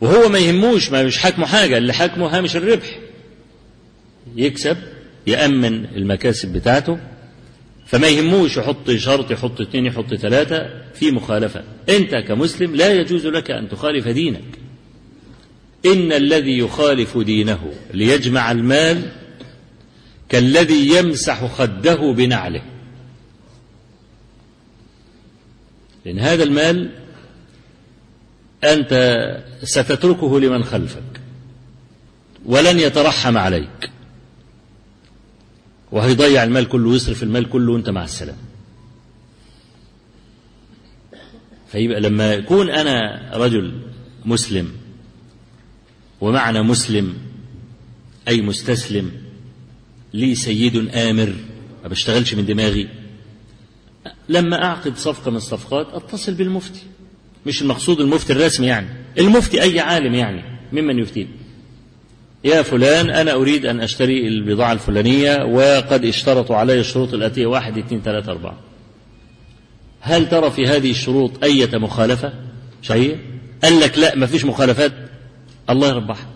وهو ما يهموش ما مش حاكمه حاجة اللي حاكمه هامش الربح. يكسب يأمن المكاسب بتاعته فما يهموش يحط شرط يحط اثنين يحط ثلاثة في مخالفة. أنت كمسلم لا يجوز لك أن تخالف دينك. إن الذي يخالف دينه ليجمع المال كالذي يمسح خده بنعله. لأن هذا المال أنت ستتركه لمن خلفك ولن يترحم عليك. وهيضيع المال كله ويصرف المال كله وانت مع السلامة. فيبقى لما يكون أنا رجل مسلم ومعنى مسلم أي مستسلم لي سيد آمر ما بشتغلش من دماغي لما أعقد صفقة من الصفقات أتصل بالمفتي مش المقصود المفتي الرسمي يعني المفتي أي عالم يعني ممن يفتيه. يا فلان أنا أريد أن أشتري البضاعة الفلانية وقد اشترطوا علي الشروط الآتية واحد اثنين ثلاثة أربعة. هل ترى في هذه الشروط أية مخالفة؟ شيء قال لك لا ما فيش مخالفات. الله يربحك.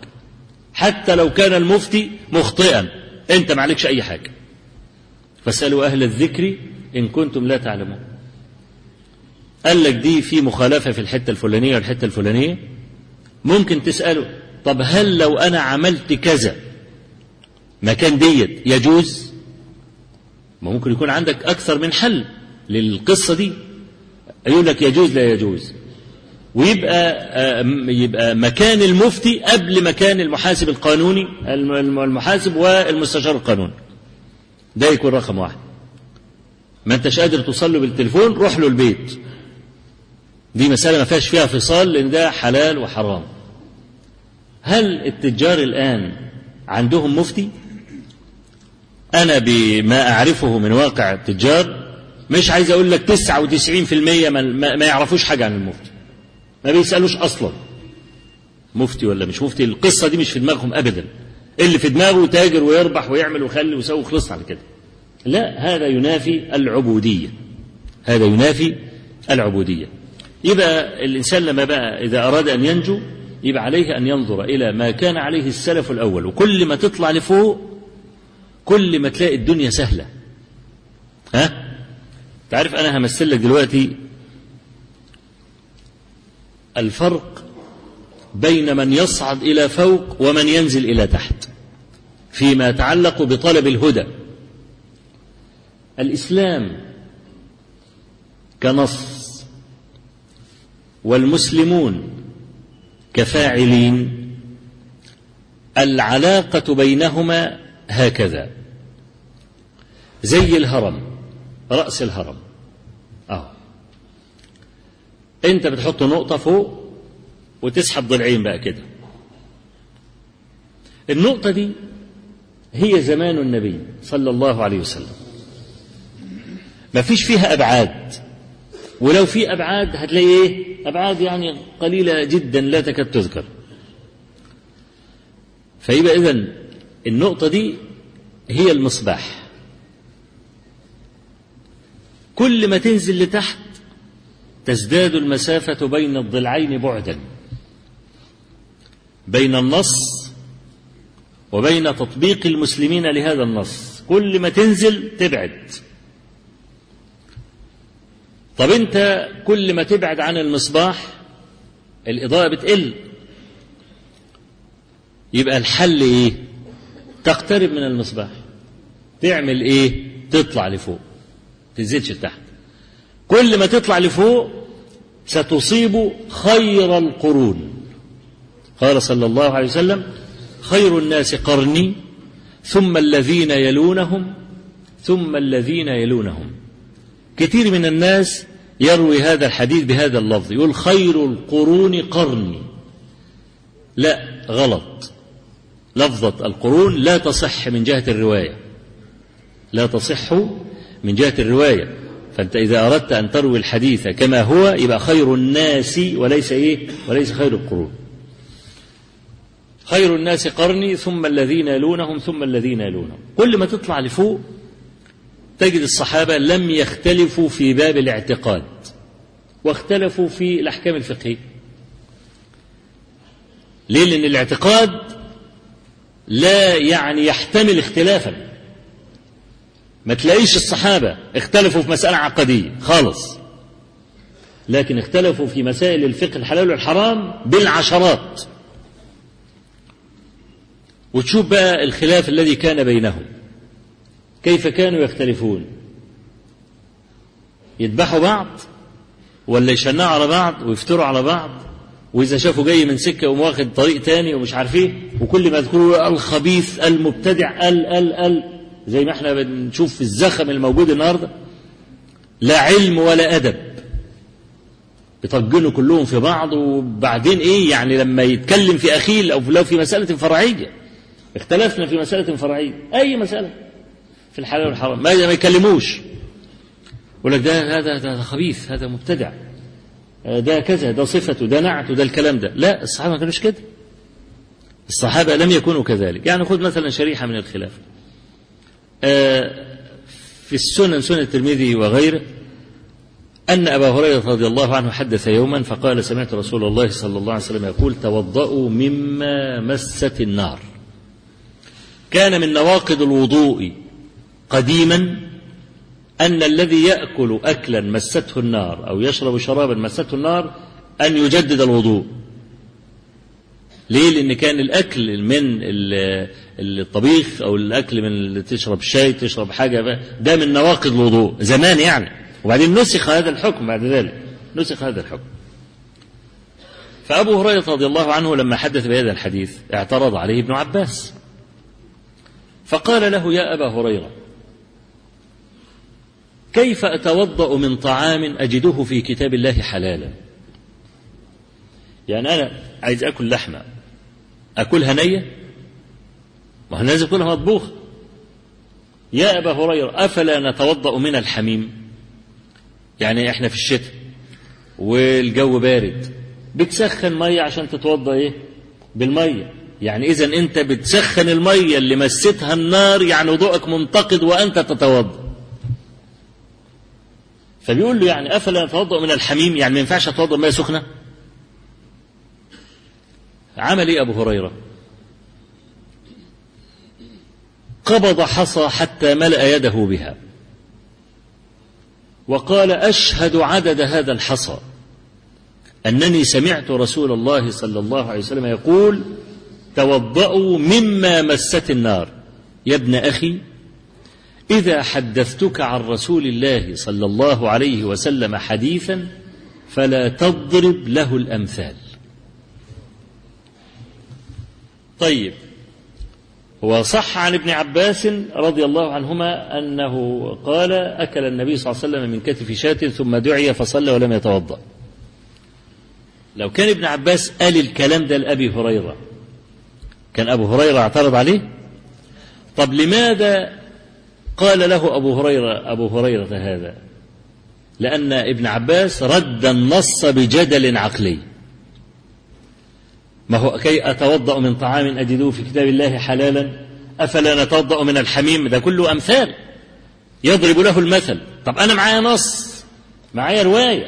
حتى لو كان المفتي مخطئا أنت ما عليكش أي حاجة. فاسألوا أهل الذكر إن كنتم لا تعلمون. قال لك دي في مخالفة في الحتة الفلانية والحتة الفلانية؟ ممكن تسأله. طب هل لو أنا عملت كذا مكان ديت يجوز؟ ما ممكن يكون عندك أكثر من حل للقصة دي. يقول لك يجوز لا يجوز. ويبقى يبقى مكان المفتي قبل مكان المحاسب القانوني المحاسب والمستشار القانوني. ده يكون رقم واحد. ما انتش قادر توصل له بالتليفون روح له البيت. دي مسألة ما فيهاش فيها فصال لأن ده حلال وحرام. هل التجار الآن عندهم مفتي؟ أنا بما أعرفه من واقع التجار مش عايز أقول لك تسعة وتسعين في المية ما, ما يعرفوش حاجة عن المفتي. ما بيسألوش أصلا. مفتي ولا مش مفتي القصة دي مش في دماغهم أبدا. اللي في دماغه تاجر ويربح ويعمل ويخلي ويسوي وخلصنا على كده. لا هذا ينافي العبودية. هذا ينافي العبودية. يبقى الإنسان لما بقى إذا أراد أن ينجو يبقى عليه أن ينظر إلى ما كان عليه السلف الأول. وكل ما تطلع لفوق كل ما تلاقي الدنيا سهلة. ها؟ تعرف أنا همثل لك دلوقتي الفرق بين من يصعد إلى فوق ومن ينزل إلى تحت فيما يتعلق بطلب الهدى. الإسلام كنص والمسلمون كفاعلين. العلاقة بينهما هكذا. زي الهرم رأس الهرم. أهو أنت بتحط نقطة فوق وتسحب ضلعين بقى كده. النقطة دي هي زمان النبي صلى الله عليه وسلم. ما فيش فيها أبعاد. ولو في أبعاد هتلاقي إيه؟ أبعاد يعني قليلة جدا لا تكاد تذكر. فيبقى إذن النقطة دي هي المصباح. كل ما تنزل لتحت تزداد المسافة بين الضلعين بعدا. بين النص وبين تطبيق المسلمين لهذا النص. كل ما تنزل تبعد. طب انت كل ما تبعد عن المصباح الإضاءة بتقل. يبقى الحل إيه؟ تقترب من المصباح. تعمل إيه؟ تطلع لفوق. تنزلش لتحت. كل ما تطلع لفوق ستصيب خير القرون. قال صلى الله عليه وسلم خير الناس قرني ثم الذين يلونهم ثم الذين يلونهم. كثير من الناس يروي هذا الحديث بهذا اللفظ يقول خير القرون قرني لا غلط. لفظة القرون لا تصح من جهة الرواية. لا تصح من جهة الرواية. فأنت إذا أردت أن تروي الحديث كما هو يبقى خير الناس وليس إيه؟ وليس خير القرون. خير الناس قرني ثم الذين يلونهم ثم الذين يلونهم. كل ما تطلع لفوق تجد الصحابة لم يختلفوا في باب الاعتقاد واختلفوا في الأحكام الفقهية. ليه؟ لأن الاعتقاد لا يعني يحتمل اختلافا. ما تلاقيش الصحابة اختلفوا في مسألة عقدية خالص لكن اختلفوا في مسائل الفقه الحلال والحرام بالعشرات. وتشوف بقى الخلاف الذي كان بينهم. كيف كانوا يختلفون؟ يذبحوا بعض ولا يشنعوا على بعض ويفتروا على بعض؟ وإذا شافوا جاي من سكة يقوم واخد طريق تاني ومش عارف إيه وكل ما يذكروا الخبيث المبتدع ال ال ال زي ما إحنا بنشوف الزخم الموجود النهارده لا علم ولا أدب. يطجنوا كلهم في بعض وبعدين إيه يعني لما يتكلم في أخيه أو لو في مسألة فرعية اختلفنا في مسألة فرعية. أي مسألة؟ في الحلال والحرام. ما يكلموش. يقول لك ده هذا ده خبيث هذا مبتدع. ده كذا ده صفته ده نعته ده الكلام ده. لا الصحابة ما كانوش كده. الصحابة لم يكونوا كذلك. يعني خذ مثلا شريحة من الخلاف. في السنن سنن الترمذي وغيره أن أبا هريرة رضي الله عنه حدث يوما فقال سمعت رسول الله صلى الله عليه وسلم يقول توضأوا مما مست النار. كان من نواقض الوضوء. قديما أن الذي يأكل أكلا مسته النار أو يشرب شرابا مسته النار أن يجدد الوضوء. ليه؟ لأن كان الأكل من الطبيخ أو الأكل من تشرب شاي تشرب حاجة ده من نواقض الوضوء زمان يعني. وبعدين نسخ هذا الحكم بعد ذلك. نسخ هذا الحكم. فأبو هريرة رضي الله عنه لما حدث بهذا الحديث اعترض عليه ابن عباس. فقال له يا أبا هريرة كيف أتوضأ من طعام أجده في كتاب الله حلالا؟ يعني أنا عايز أكل لحمة أكلها نية ما هو لازم أكلها مطبوخة يا أبا هريرة أفلا نتوضأ من الحميم؟ يعني إحنا في الشتاء والجو بارد بتسخن مية عشان تتوضأ إيه؟ بالمية. يعني إذا أنت بتسخن المية اللي مستها النار يعني وضوءك منتقد وأنت تتوضأ. فبيقول له يعني أفلا نتوضأ من الحميم؟ يعني ما ينفعش أتوضأ مية سخنة عمل إيه أبو هريرة؟ قبض حصى حتى ملأ يده بها. وقال أشهد عدد هذا الحصى. أنني سمعت رسول الله صلى الله عليه وسلم يقول توضأوا مما مست النار. يا ابن أخي إذا حدثتك عن رسول الله صلى الله عليه وسلم حديثا فلا تضرب له الأمثال. طيب وصح عن ابن عباس رضي الله عنهما أنه قال أكل النبي صلى الله عليه وسلم من كتف شاة ثم دعي فصلى ولم يتوضأ. لو كان ابن عباس قال الكلام ده لأبي هريرة كان أبو هريرة اعترض عليه؟ طب لماذا قال له أبو هريرة أبو هريرة هذا لأن ابن عباس رد النص بجدل عقلي. ما هو كي أتوضأ من طعام أجدوه في كتاب الله حلالا؟ أفلا نتوضأ من الحميم؟ ده كله أمثال. يضرب له المثل. طب أنا معايا نص معايا رواية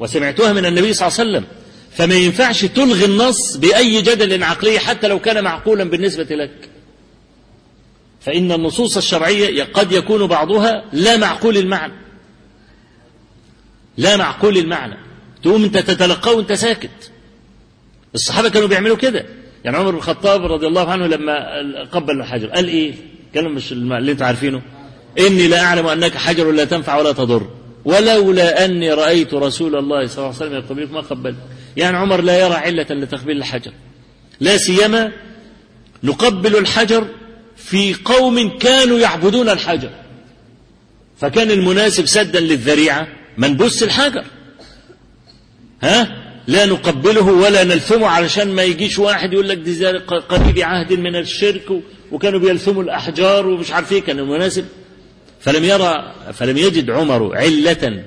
وسمعتها من النبي صلى الله عليه وسلم. فما ينفعش تلغي النص بأي جدل عقلي حتى لو كان معقولا بالنسبة لك. فإن النصوص الشرعية قد يكون بعضها لا معقول المعنى. لا معقول المعنى. تقوم أنت تتلقاه وأنت ساكت. الصحابة كانوا بيعملوا كده. يعني عمر بن الخطاب رضي الله عنه لما قبل الحجر قال إيه؟ كلام مش اللي أنتوا عارفينه. إني لا أعلم أنك حجر لا تنفع ولا تضر. ولولا أني رأيت رسول الله صلى الله عليه وسلم يقبلك ما قبلت يعني عمر لا يرى علة لتقبيل الحجر. لا سيما نقبل الحجر في قوم كانوا يعبدون الحجر. فكان المناسب سدا للذريعة منبوس الحجر. ها؟ لا نقبله ولا نلثمه علشان ما يجيش واحد يقول لك دي قريب عهد من الشرك وكانوا بيلثموا الأحجار ومش عارف إيه كان المناسب. فلم يرى فلم يجد عمر علة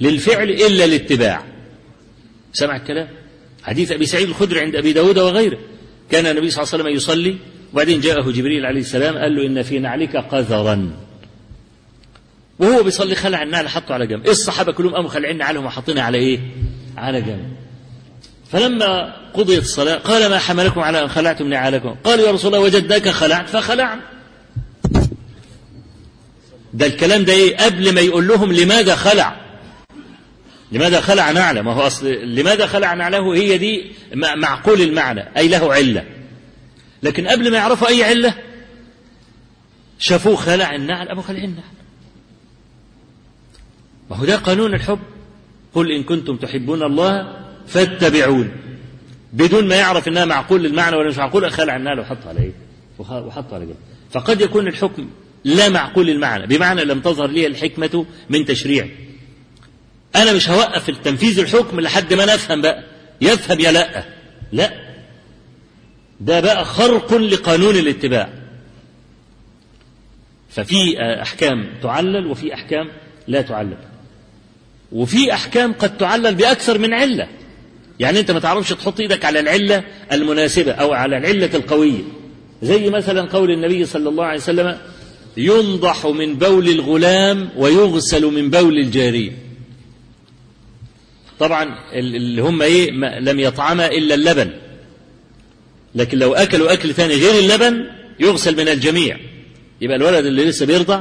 للفعل إلا الاتباع. سمع الكلام؟ حديث أبي سعيد الخدري عند أبي داود وغيره. كان النبي صلى الله عليه وسلم يصلي وبعدين جاءه جبريل عليه السلام قال له إن في نعلك قذرا. وهو بيصلي خلع النعل حطه على جنب. الصحابة كلهم قاموا خلعين نعلهم وحاطينها على إيه؟ على جنب. فلما قضيت الصلاة قال ما حملكم على أن خلعتم نعالكم قالوا يا رسول الله وجدناك خلعت فخلعنا. ده الكلام ده إيه؟ قبل ما يقول لهم لماذا خلع. لماذا خلع نعله؟ ما هو أصل لماذا خلع نعله؟ هي دي معقول المعنى. أي له علة. لكن قبل ما يعرفوا أي علة شافوه خلع النعل ابو خلع النعل. ما هو ده قانون الحب. قل إن كنتم تحبون الله فاتبعون. بدون ما يعرف إنها معقول المعنى ولا مش معقول خلع النعل على إيه؟ وحطه على جنب. فقد يكون الحكم لا معقول المعنى بمعنى لم تظهر لي الحكمة من تشريع. أنا مش هوقف التنفيذ الحكم لحد ما نفهم بقى. يفهم يا لأ. لأ. ده بقى خرق لقانون الاتباع. ففي أحكام تعلل وفي أحكام لا تعلل. وفي أحكام قد تعلل بأكثر من علة. يعني أنت ما تعرفش تحط إيدك على العلة المناسبة أو على العلة القوية. زي مثلا قول النبي صلى الله عليه وسلم ينضح من بول الغلام ويغسل من بول الجارية طبعا اللي هم إيه؟ لم يطعما إلا اللبن. لكن لو أكلوا أكل ثاني غير اللبن يغسل من الجميع. يبقى الولد اللي لسه بيرضع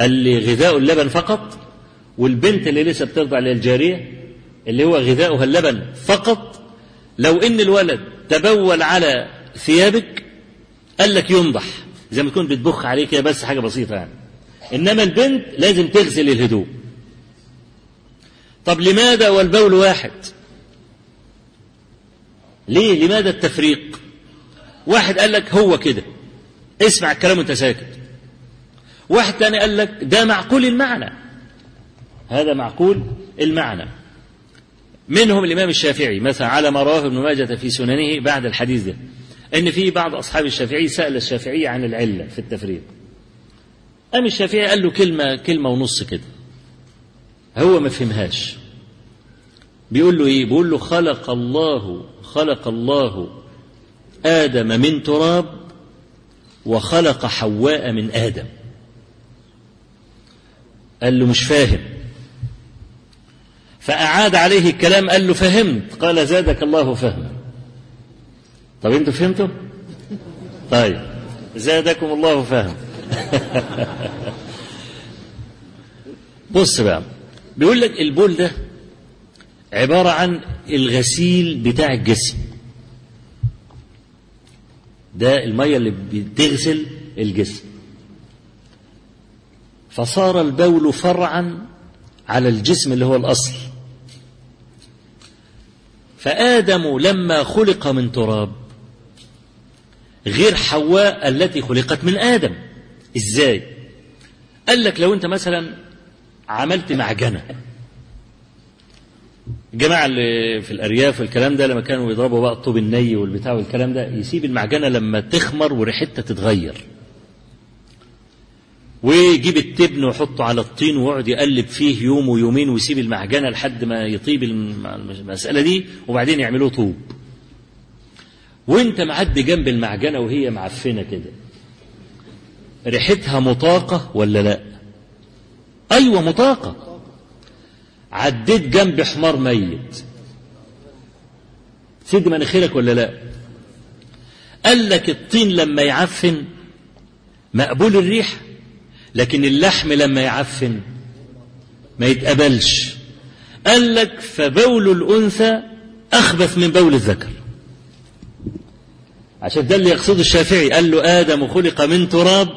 اللي غذاء اللبن فقط والبنت اللي لسه بترضع للجارية اللي هو غذاؤها اللبن فقط. لو إن الولد تبول على ثيابك قال لك ينضح. زي ما تكون بتبخ عليه كده بس حاجة بسيطة يعني. إنما البنت لازم تغسل الهدوء طب لماذا والبول واحد؟ ليه؟ لماذا التفريق؟ واحد قال لك هو كده. اسمع الكلام وانت ساكت. واحد تاني قال لك ده معقول المعنى. هذا معقول المعنى. منهم الإمام الشافعي مثلا على ما رواه ابن ماجه في سننه بعد الحديث ده. إن في بعض أصحاب الشافعي سأل الشافعي عن العلة في التفريق. قام الشافعي قال له كلمه كلمة ونص كده. هو ما فهمهاش. بيقول له إيه؟ بيقول له خلق الله خلق الله آدم من تراب وخلق حواء من آدم. قال له مش فاهم. فأعاد عليه الكلام قال له فهمت. قال زادك الله فهما. طب أنتوا فهمتوا؟ طيب. زادكم الله فهم بص بقى. بيقول لك البول ده عبارة عن الغسيل بتاع الجسم. ده المية اللي بتغسل الجسم. فصار البول فرعا على الجسم اللي هو الأصل. فآدم لما خلق من تراب غير حواء التي خلقت من آدم. إزاي؟ قال لك لو أنت مثلا عملت معجنة الجماعة اللي في الأرياف والكلام ده لما كانوا يضربوا بقى الطوب الني والبتاع والكلام ده يسيب المعجنة لما تخمر وريحتها تتغير. ويجيب التبن ويحطه على الطين ويقعد يقلب فيه يوم ويومين ويسيب المعجنة لحد ما يطيب المسألة دي وبعدين يعملوه طوب. وانت معدي جنب المعجنة وهي معفنة كده. ريحتها مطاقة ولا لا؟ أيوة مطاقة. عديت جنب حمار ميت. سد مناخيرك ولا لا؟ قال لك الطين لما يعفن مقبول الريح لكن اللحم لما يعفن ما يتقبلش. قال لك فبول الأنثى أخبث من بول الذكر. عشان ده اللي يقصده الشافعي. قال له آدم خلق من تراب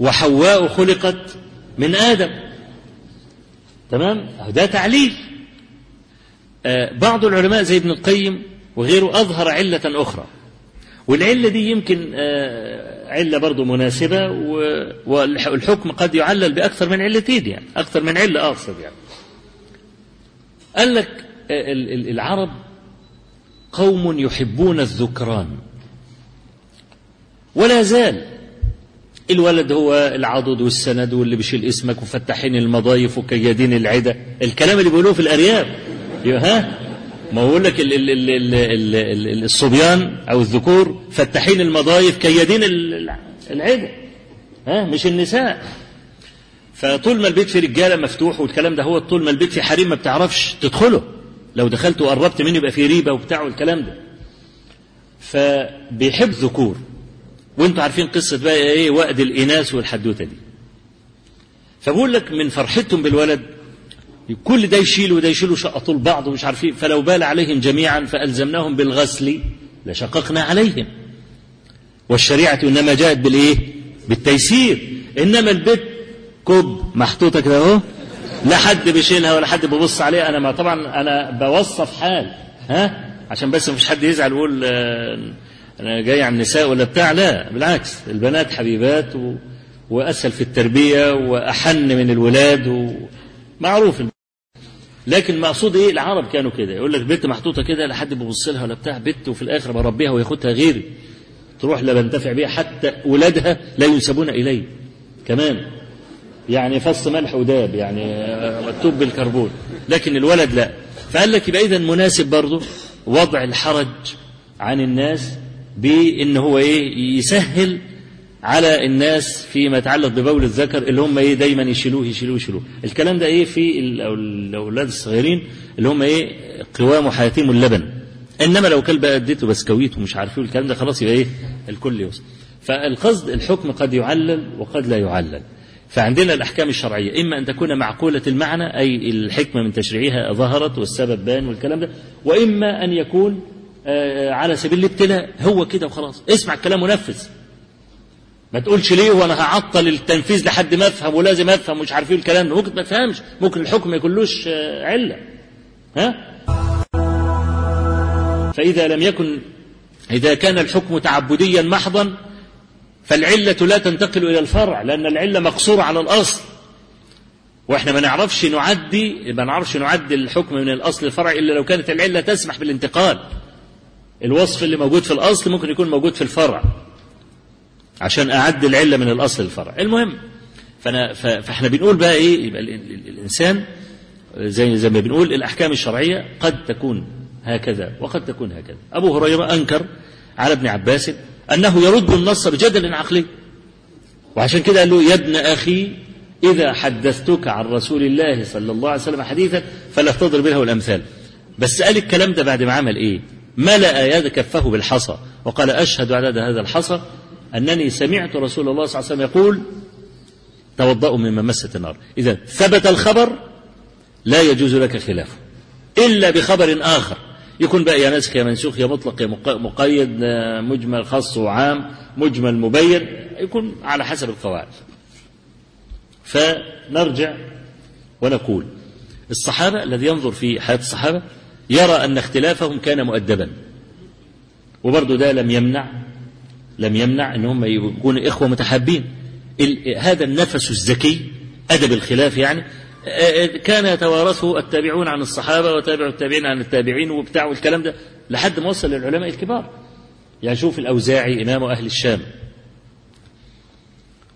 وحواء خلقت من آدم. تمام؟ ده تعليل. آه بعض العلماء زي ابن القيم وغيره أظهر علة أخرى. والعلة دي يمكن آه علة برضو مناسبة والحكم قد يعلل بأكثر من علتين يعني أكثر من علة أقصد يعني. قال لك آه العرب قوم يحبون الذكران. ولا زال الولد هو العضد والسند واللي بيشيل اسمك وفتحين المضايف وكيادين العدة الكلام اللي بيقولوه في الأرياف. ها؟ ما بقول لك ال ال ال ال ال ال الصبيان أو الذكور فتحين المضايف كيادين العدة ها؟ مش النساء. فطول ما البيت في رجالة مفتوح والكلام ده هو طول ما البيت في حريم ما بتعرفش تدخله. لو دخلت وقربت منه يبقى في ريبة وبتاع والكلام ده. فبيحب ذكور. وانتوا عارفين قصة بقى إيه؟ وقد الإناث والحدوتة دي. فبقول لك من فرحتهم بالولد كل ده يشيل وده يشيل وشقطوا لبعض ومش عارفين فلو بال عليهم جميعا فألزمناهم بالغسل لشققنا عليهم. والشريعة إنما جاءت بالإيه؟ بالتيسير. إنما البيت كب محطوطة كده أهو. لا حد بيشيلها ولا حد بيبص عليها. أنا ما طبعا أنا بوصف حال ها؟ عشان بس مفيش حد يزعل ويقول أنا جاي عن النساء ولا بتاع؟ لا بالعكس. البنات حبيبات و... وأسهل في التربية وأحن من الولاد ومعروف لكن المقصود إيه؟ العرب كانوا كده. يقول لك بنت محطوطة كده لا حد بيبص لها ولا بتاع. بنت وفي الآخر بربيها وياخدها غيري. تروح لا بنتفع بيها حتى ولادها لا ينسبون الي كمان. يعني فص ملح وداب يعني مكتوب بالكربون. لكن الولد لا. فقال لك يبقى اذا مناسب برضه وضع الحرج عن الناس بان هو إيه؟ يسهل على الناس فيما يتعلق ببول الذكر اللي هم إيه؟ دايما يشيلوه يشيلوه يشيلوه. الكلام ده إيه؟ في الأولاد الصغيرين اللي هم إيه؟ قوام حياتهم اللبن. إنما لو كلب أديته بسكويت ومش عارفين الكلام ده خلاص يبقى إيه؟ الكل يوصل. فالقصد الحكم قد يعلل وقد لا يعلل. فعندنا الأحكام الشرعية. إما أن تكون معقولة المعنى أي الحكمة من تشريعها ظهرت والسبب بان والكلام ده وإما أن يكون على سبيل الابتلاء. هو كده وخلاص. اسمع الكلام ونفذ ما تقولش ليه وأنا هعطل التنفيذ لحد ما افهم ولازم افهم مش عارفين الكلام ده. ممكن ما تفهمش. ممكن الحكم ما يكونلوش علة. ها؟ فإذا لم يكن إذا كان الحكم تعبديا محضا فالعلة لا تنتقل إلى الفرع لأن العلة مقصورة على الأصل. وإحنا ما نعرفش نعدي ما نعرفش نعدي الحكم من الأصل للفرع إلا لو كانت العلة تسمح بالانتقال. الوصف اللي موجود في الأصل ممكن يكون موجود في الفرع. عشان أعد العلة من الأصل للفرع المهم فأنا فإحنا بنقول بقى إيه؟ يبقى الإنسان زي زي ما بنقول الأحكام الشرعية قد تكون هكذا وقد تكون هكذا. أبو هريرة أنكر على ابن عباس أنه يرد النص بجدل عقلي. وعشان كده قال له يا ابن أخي إذا حدثتك عن رسول الله صلى الله عليه وسلم حديثا فلا تضرب له الأمثال. بس قال الكلام ده بعد ما عمل إيه؟ ملأ يد كفه بالحصى. وقال أشهد على هذا الحصى أنني سمعت رسول الله صلى الله عليه وسلم يقول توضأوا مما مست النار. إذا ثبت الخبر لا يجوز لك خلافه إلا بخبر آخر. يكون بقى يا ناسخ يا منسوخ يا مطلق يا مقيد مجمل خاص وعام مجمل مبين. يكون على حسب القواعد. فنرجع ونقول الصحابة الذي ينظر في حياة الصحابة يرى أن اختلافهم كان مؤدبا. وبرضه ده لم يمنع لم يمنع إن هم يكونوا إخوة متحابين. هذا النفس الذكي أدب الخلاف يعني كان يتوارثه التابعون عن الصحابة وتابع التابعين عن التابعين وبتاع والكلام ده لحد ما وصل للعلماء الكبار. يعني شوف الأوزاعي إمام أهل الشام.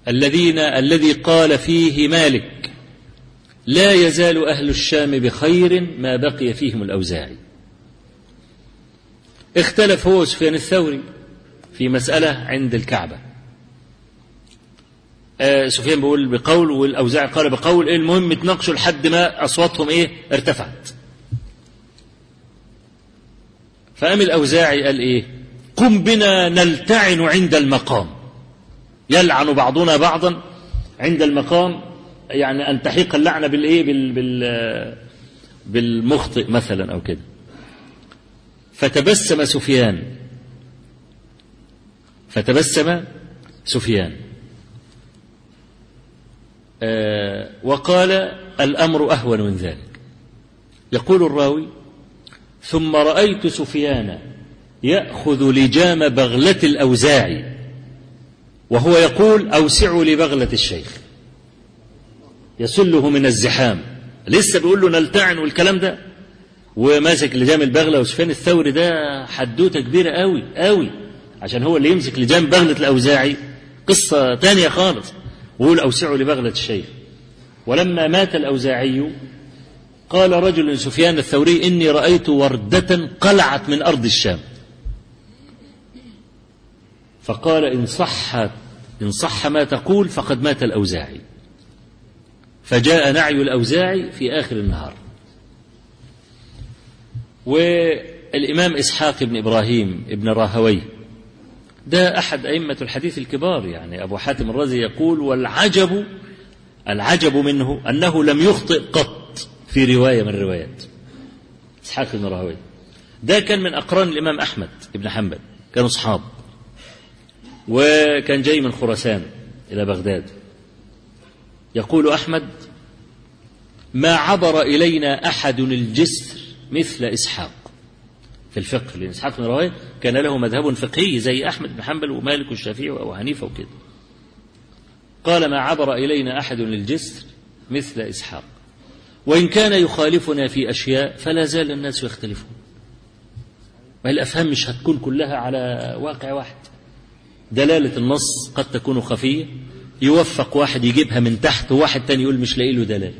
الذين الذي قال فيه مالك لا يزال أهل الشام بخير ما بقي فيهم الأوزاعي. اختلف هو سفيان الثوري في مسألة عند الكعبة. آه سفيان بيقول بقول والأوزاعي قال بقول إيه المهم اتناقشوا لحد ما أصواتهم إيه ارتفعت. فقام الأوزاعي قال إيه قم بنا نلتعن عند المقام. يلعن بعضنا بعضا عند المقام يعني أن تحيق اللعنة بالإيه بال بال بالمخطئ مثلا أو كده. فتبسم سفيان. فتبسم سفيان. آه وقال الأمر أهون من ذلك. يقول الراوي ثم رأيت سفيان يأخذ لجام بغلة الأوزاعي وهو يقول أوسعوا لبغلة الشيخ. يسله من الزحام. لسه بيقول له نلتعن والكلام ده؟ وماسك لجام البغلة وسفيان الثوري ده حدوتة كبيرة قوي قوي عشان هو اللي يمسك لجام بغلة الأوزاعي. قصة تانية خالص. ويقول أوسعوا لبغلة الشيخ. ولما مات الأوزاعي قال رجل سفيان الثوري إني رأيت وردة قلعت من أرض الشام. فقال إن صح إن صح ما تقول فقد مات الأوزاعي. فجاء نعي الأوزاعي في آخر النهار. والإمام إسحاق بن إبراهيم بن راهوي ده أحد أئمة الحديث الكبار يعني أبو حاتم الرازي يقول والعجب العجب منه أنه لم يخطئ قط في رواية من الروايات. إسحاق بن راهوي ده كان من أقران الإمام أحمد بن حنبل كانوا أصحاب وكان جاي من خراسان إلى بغداد. يقول أحمد ما عبر إلينا أحد الجسر مثل إسحاق في الفقه لأن إسحاق بن راهويه كان له مذهب فقهي زي أحمد بن حنبل ومالك والشافعي وأبو حنيفة وكده. قال ما عبر إلينا أحد للجسر مثل إسحاق. وإن كان يخالفنا في أشياء فلا زال الناس يختلفون. ما الأفهام مش هتكون كلها على واقع واحد. دلالة النص قد تكون خفية يوفق واحد يجيبها من تحت وواحد تاني يقول مش لاقي له دلالة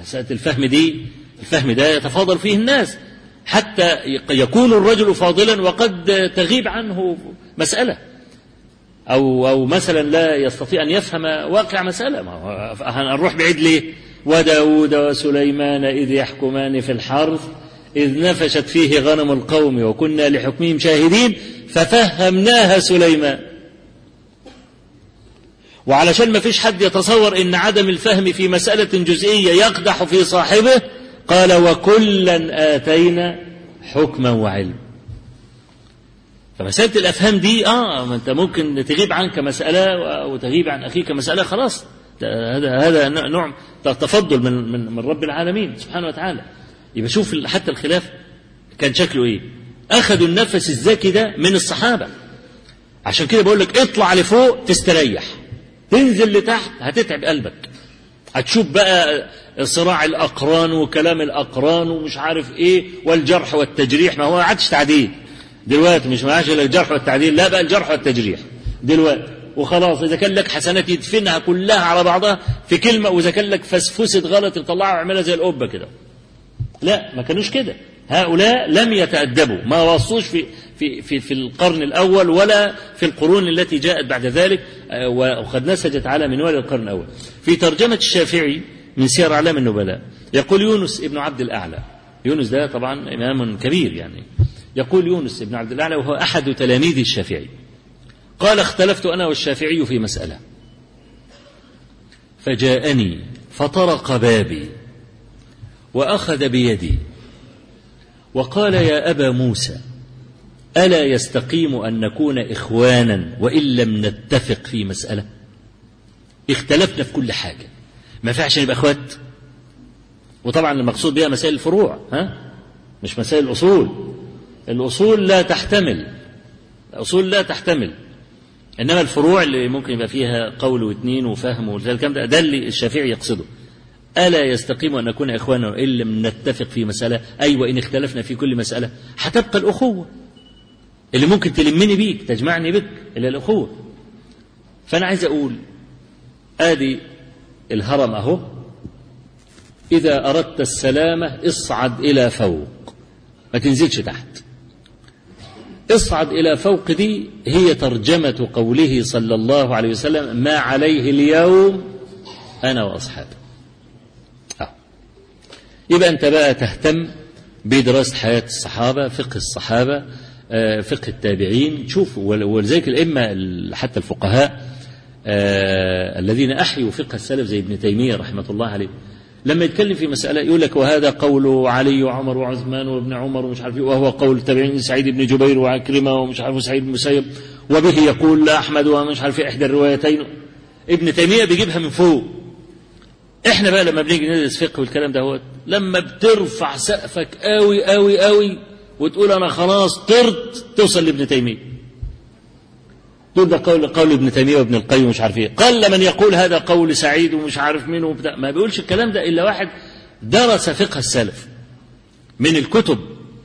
مسألة الفهم دي الفهم ده يتفاضل فيه الناس. حتى يكون الرجل فاضلا وقد تغيب عنه مسألة. أو أو مثلا لا يستطيع أن يفهم واقع مسألة. ما هنروح بعيد ليه؟ وداود وسليمان إذ يحكمان في الحرث إذ نفشت فيه غنم القوم وكنا لحكمهم شاهدين ففهمناها سليمان. وعلشان ما فيش حد يتصور إن عدم الفهم في مسألة جزئية يقدح في صاحبه قال وكلا آتينا حكما وعلم فمسألة الأفهام دي آه ما أنت ممكن تغيب عنك مسألة وتغيب عن أخيك مسألة خلاص. هذا هذا نوع تفضل من من من رب العالمين سبحانه وتعالى. يبقى شوف حتى الخلاف كان شكله إيه. اخذوا النفس الزكي ده من الصحابة. عشان كده بقول لك اطلع لفوق تستريح. تنزل لتحت هتتعب قلبك. هتشوف بقى صراع الأقران وكلام الأقران ومش عارف إيه والجرح والتجريح. ما هو عادش تعديل. دلوقتي مش معاش إلا الجرح والتعديل لا بقى الجرح والتجريح. دلوقتي وخلاص إذا كان لك حسنات يدفنها كلها على بعضها في كلمة وإذا كان لك فسفسه غلط يطلعها ويعملها زي القبة كده. لا ما كانوش كده. هؤلاء لم يتأدبوا ما وصوش في في في في القرن الأول ولا في القرون التي جاءت بعد ذلك وقد نسجت على منوال القرن الأول. في ترجمة الشافعي من سير أعلام النبلاء يقول يونس ابن عبد الأعلى يونس ده طبعا إمام كبير يعني يقول يونس ابن عبد الأعلى وهو أحد تلاميذ الشافعي قال اختلفت أنا والشافعي في مسألة فجاءني فطرق بابي وأخذ بيدي وقال يا أبا موسى ألا يستقيم أن نكون إخوانا وإن لم نتفق في مسألة؟ اختلفنا في كل حاجة. ما ينفعش نبقى إخوات. وطبعا المقصود بها مسائل الفروع ها؟ مش مسائل الأصول. الأصول لا تحتمل. الأصول لا تحتمل. إنما الفروع اللي ممكن يبقى فيها قول واثنين وفهم والكلام ده ده اللي الشافعي يقصده. ألا يستقيم أن نكون إخوانا وإن لم نتفق في مسألة؟ أي وإن اختلفنا في كل مسألة. هتبقى الأخوة. اللي ممكن تلمني بيك تجمعني بك إلى الأخوة. فأنا عايز أقول آدي الهرم أهو. إذا أردت السلامة اصعد إلى فوق. ما تنزلش تحت. اصعد إلى فوق دي هي ترجمة قوله صلى الله عليه وسلم ما عليه اليوم أنا وأصحابي. أه. يبقى أنت بقى تهتم بدراسة حياة الصحابة فقه الصحابة آه، فقه التابعين. شوف ولذلك الأئمة حتى الفقهاء آه، الذين أحيوا فقه السلف زي ابن تيمية رحمة الله عليه لما يتكلم في مسألة يقول لك وهذا قول علي وعمر وعثمان وابن عمر ومش عارف وهو قول التابعين سعيد بن جبير وعكرمة ومش عارف سعيد بن مسيب وبه يقول أحمد ومش عارف إحدى الروايتين. ابن تيمية بيجيبها من فوق. إحنا بقى لما بنيجي ندرس فقه والكلام ده هو لما بترفع سقفك قوي قوي قوي وتقول أنا خلاص طرت توصل لابن تيمية. تقول ده قول قول ابن تيمية وابن القيم ومش عارف إيه. قل من يقول هذا قول سعيد ومش عارف مين وبتاع. ما بيقولش الكلام ده إلا واحد درس فقه السلف من الكتب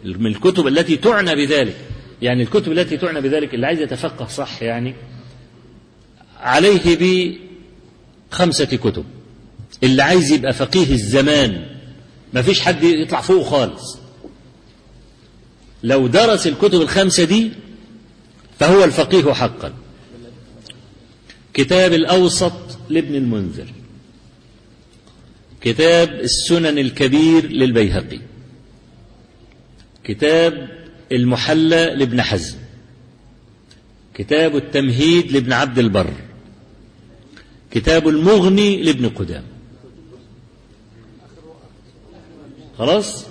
من الكتب التي تعنى بذلك. يعني الكتب التي تعنى بذلك اللي عايز يتفقه صح يعني عليه بخمسة كتب. اللي عايز يبقى فقيه الزمان ما فيش حد يطلع فوق خالص. لو درس الكتب الخمسة دي فهو الفقيه حقا. كتاب الأوسط لابن المنذر. كتاب السنن الكبير للبيهقي. كتاب المحلى لابن حزم. كتاب التمهيد لابن عبد البر. كتاب المغني لابن قدام. خلاص؟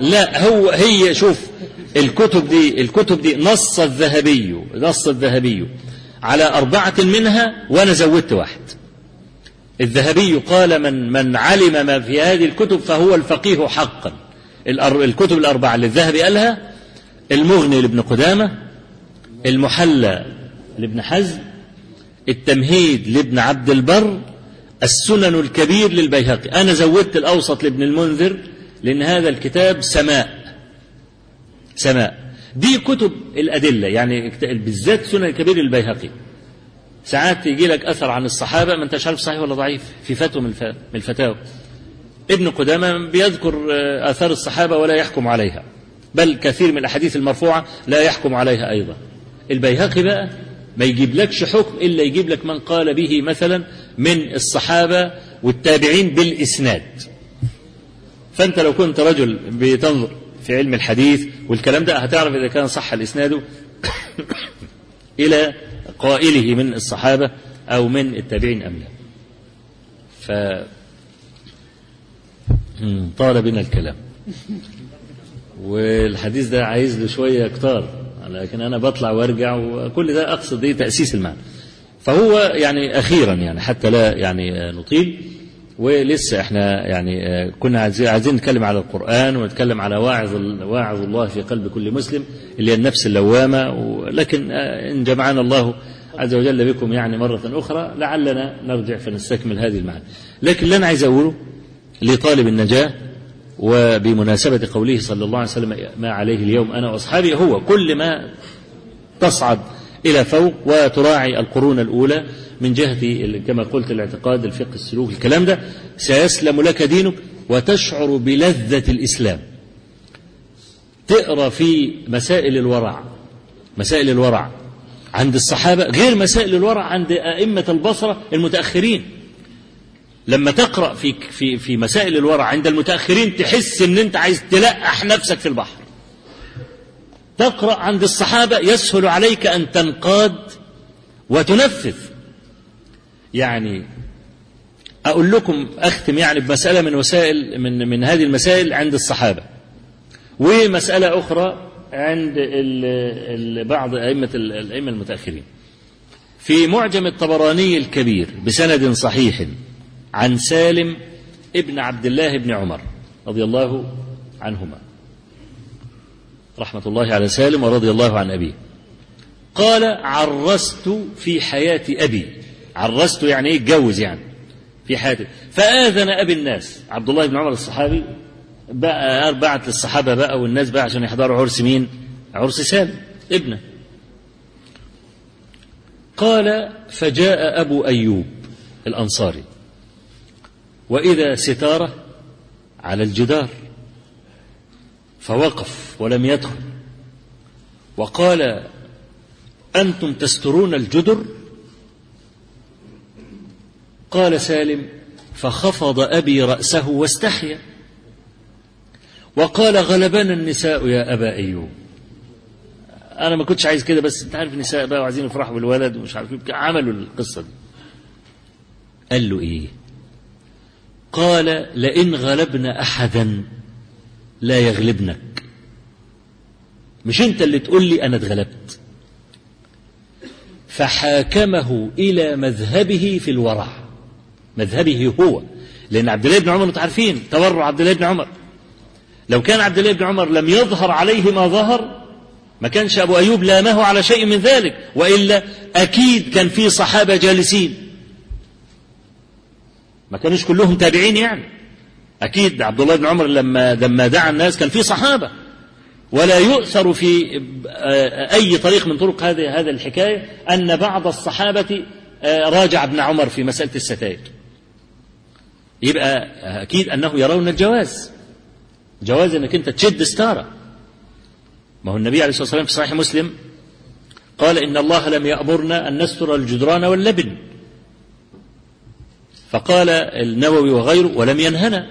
لا هو هي شوف الكتب دي الكتب دي نص الذهبي نص الذهبي على أربعة منها وأنا زودت واحد. الذهبي قال من من علم ما في هذه الكتب فهو الفقيه حقا. الكتب الأربعة اللي الذهبي قالها المغني لابن قدامة المحلى لابن حزم التمهيد لابن عبد البر السنن الكبير للبيهقي. أنا زودت الأوسط لابن المنذر لأن هذا الكتاب سماء. سماء. دي كتب الأدلة يعني بالذات سنن الكبير للبيهقي ساعات يجي لك أثر عن الصحابة ما أنتش عارف صحيح ولا ضعيف في فتوى من الفتاوى. ابن قدامة بيذكر آثار الصحابة ولا يحكم عليها بل كثير من الأحاديث المرفوعة لا يحكم عليها أيضا. البيهقي بقى ما يجيب لكش حكم إلا يجيب لك من قال به مثلا من الصحابة والتابعين بالإسناد. فأنت لو كنت رجل بتنظر في علم الحديث والكلام ده هتعرف إذا كان صح الإسناد إلى قائله من الصحابة أو من التابعين أم لا. ف طال بنا الكلام. والحديث ده عايز له شوية كتار لكن أنا بطلع وأرجع وكل ده أقصد إيه تأسيس المعنى. فهو يعني أخيرا يعني حتى لا يعني نطيل. ولسه إحنا يعني كنا عايزين نتكلم على القرآن ونتكلم على واعظ واعظ الله في قلب كل مسلم اللي هي النفس اللوامة. لكن إن جمعنا الله عز وجل بكم يعني مرة أخرى لعلنا نرجع فنستكمل هذه المعاني. لكن اللي أنا عايز أقوله لطالب النجاة وبمناسبة قوله صلى الله عليه وسلم ما عليه اليوم أنا وأصحابي هو كل ما تصعد إلى فوق وتراعي القرون الأولى. من جهة كما قلت الاعتقاد الفقه السلوك الكلام ده سيسلم لك دينك وتشعر بلذة الإسلام. تقرأ في مسائل الورع مسائل الورع عند الصحابة غير مسائل الورع عند أئمة البصرة المتأخرين. لما تقرأ في في في مسائل الورع عند المتأخرين تحس إن أنت عايز تلقح نفسك في البحر. تقرأ عند الصحابة يسهل عليك أن تنقاد وتنفذ. يعني أقول لكم أختم يعني بمسألة من وسائل من من هذه المسائل عند الصحابة. ومسألة أخرى عند بعض أئمة الأئمة المتأخرين. في معجم الطبراني الكبير بسند صحيح عن سالم ابن عبد الله بن عمر رضي الله عنهما. رحمة الله على سالم ورضي الله عن أبيه. قال عرست في حياة أبي. عرست يعني إيه؟ اتجوز يعني. في حياته. فآذن أبي الناس. عبد الله بن عمر الصحابي بقى بعت للصحابة بقى والناس بقى عشان يحضروا عرس مين؟ عرس سالم ابنه. قال فجاء أبو أيوب الأنصاري وإذا ستارة على الجدار فوقف ولم يدخل. وقال أنتم تسترون الجدر؟ قال سالم فخفض أبي رأسه واستحيا. وقال غلبنا النساء يا أبا أيوب. أنا ما كنتش عايز كده بس أنت عارف النساء بقى وعايزين يفرحوا بالولد ومش عارف إيه عملوا القصة دي. قال له إيه؟ قال لئن غلبنا أحدا لا يغلبنك. مش أنت اللي تقول لي أنا اتغلبت. فحاكمه إلى مذهبه في الورع. مذهبه هو. لأن عبد الله بن عمر أنتم عارفين تورع عبد الله بن عمر. لو كان عبد الله بن عمر لم يظهر عليه ما ظهر ما كانش أبو أيوب لامه على شيء من ذلك وإلا أكيد كان في صحابة جالسين. ما كانوش كلهم تابعين يعني. أكيد عبد الله بن عمر لما لما دعا الناس كان في صحابة. ولا يؤثر في أي طريق من طرق هذه هذه الحكاية أن بعض الصحابة راجع ابن عمر في مسألة الستائر. يبقى أكيد أنه يرون الجواز. جواز أنك أنت تشد ستارة. ما هو النبي عليه الصلاة والسلام في صحيح مسلم قال إن الله لم يأمرنا أن نستر الجدران واللبن. فقال النووي وغيره ولم ينهنا.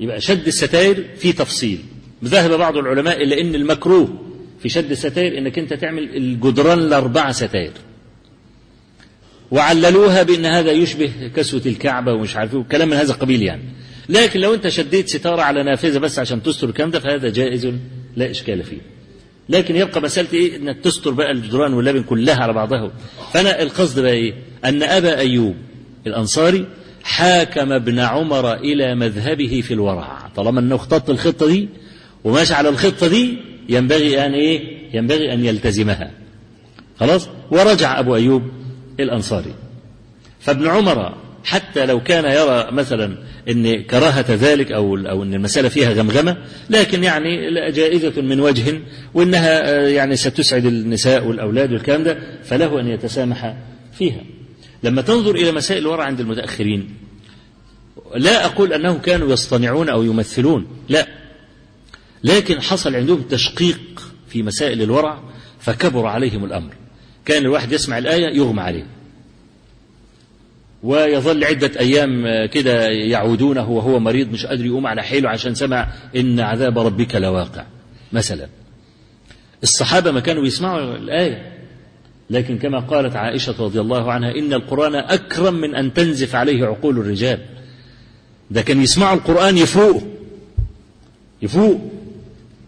يبقى شد الستائر في تفصيل. ذهب بعض العلماء إلى أن المكروه في شد الستائر أنك أنت تعمل الجدران الأربعة ستائر وعللوها بأن هذا يشبه كسوة الكعبة ومش عارف كلام من هذا القبيل يعني. لكن لو أنت شديت ستارة على نافذة بس عشان تستر الكلام ده فهذا جائز لا إشكال فيه. لكن يبقى مسألة إيه؟ إنك تستر بقى الجدران واللبن كلها على بعضها. فأنا القصد بقى إيه؟ أن أبا أيوب الأنصاري حاكم ابن عمر إلى مذهبه في الورع. طالما أنه اختط الخطة دي وماشي على الخطة دي ينبغي أن إيه؟ ينبغي أن يلتزمها. خلاص؟ ورجع أبو أيوب الأنصاري فابن عمر حتى لو كان يرى مثلا إن كراهة ذلك أو أو إن المسألة فيها غمغمة لكن يعني جائزة من وجه وإنها يعني ستسعد النساء والأولاد والكلام ده فله أن يتسامح فيها. لما تنظر إلى مسائل الورع عند المتأخرين لا أقول أنهم كانوا يصطنعون أو يمثلون لا لكن حصل عندهم تشقيق في مسائل الورع فكبر عليهم الأمر. كان الواحد يسمع الآية يغمى عليه. ويظل عدة أيام كده يعودونه وهو مريض مش قادر يقوم على حيله عشان سمع إن عذاب ربك لواقع مثلا. الصحابة ما كانوا يسمعوا الآية لكن كما قالت عائشة رضي الله عنها إن القرآن أكرم من أن تنزف عليه عقول الرجال. ده كان يسمعوا القرآن يفوق يفوق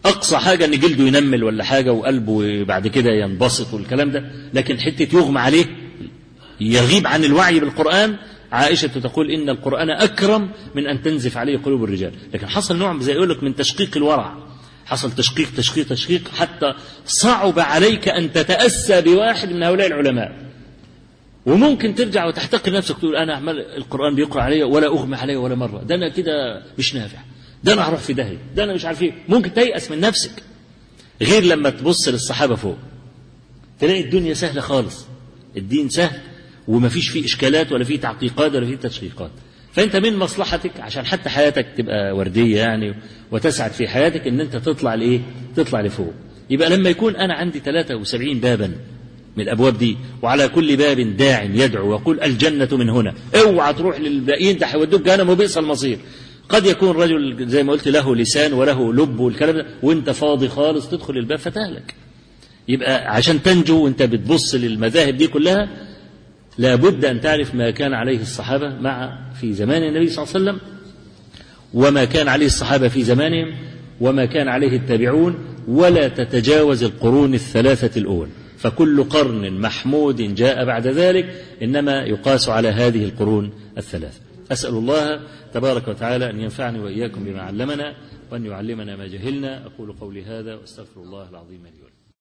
أقصى حاجة إن جلده ينمل ولا حاجة وقلبه بعد كده ينبسط والكلام ده لكن حتة يغمى عليه يغيب عن الوعي بالقرآن عائشة تقول إن القرآن أكرم من أن تنزف عليه قلوب الرجال. لكن حصل نوع زي يقول لك من تشقيق الورع. حصل تشقيق تشقيق تشقيق حتى صعب عليك أن تتأسى بواحد من هؤلاء العلماء. وممكن ترجع وتحتقر نفسك تقول أنا أعمل القرآن بيقرأ علي ولا أغمى علي ولا مرة. ده أنا كده مش نافع. ده أنا أروح في داهية ده أنا مش عارف إيه. ممكن تيأس من نفسك. غير لما تبص للصحابة فوق. تلاقي الدنيا سهلة خالص. الدين سهل وما فيش فيه إشكالات ولا فيه تعقيقات ولا فيه تشقيقات. فأنت من مصلحتك عشان حتى حياتك تبقى وردية يعني وتسعد في حياتك إن أنت تطلع لإيه؟ تطلع لفوق. يبقى لما يكون أنا عندي 73 بابا من الأبواب دي وعلى كل باب داع يدعو ويقول الجنة من هنا اوعى تروح للباقيين ده هيودوك جهنم وبئس المصير. قد يكون رجل زي ما قلت له لسان وله لب والكلام ده وانت فاضي خالص تدخل الباب فتهلك يبقى عشان تنجو وانت بتبص للمذاهب دي كلها لابد أن تعرف ما كان عليه الصحابة مع في زمان النبي صلى الله عليه وسلم وما كان عليه الصحابة في زمانهم وما كان عليه التابعون ولا تتجاوز القرون الثلاثة الأول. فكل قرن محمود جاء بعد ذلك إنما يقاس على هذه القرون الثلاثة. أسأل الله تبارك وتعالى أن ينفعني وإياكم بما علمنا وأن يعلمنا ما جهلنا. أقول قولي هذا وأستغفر الله العظيم لي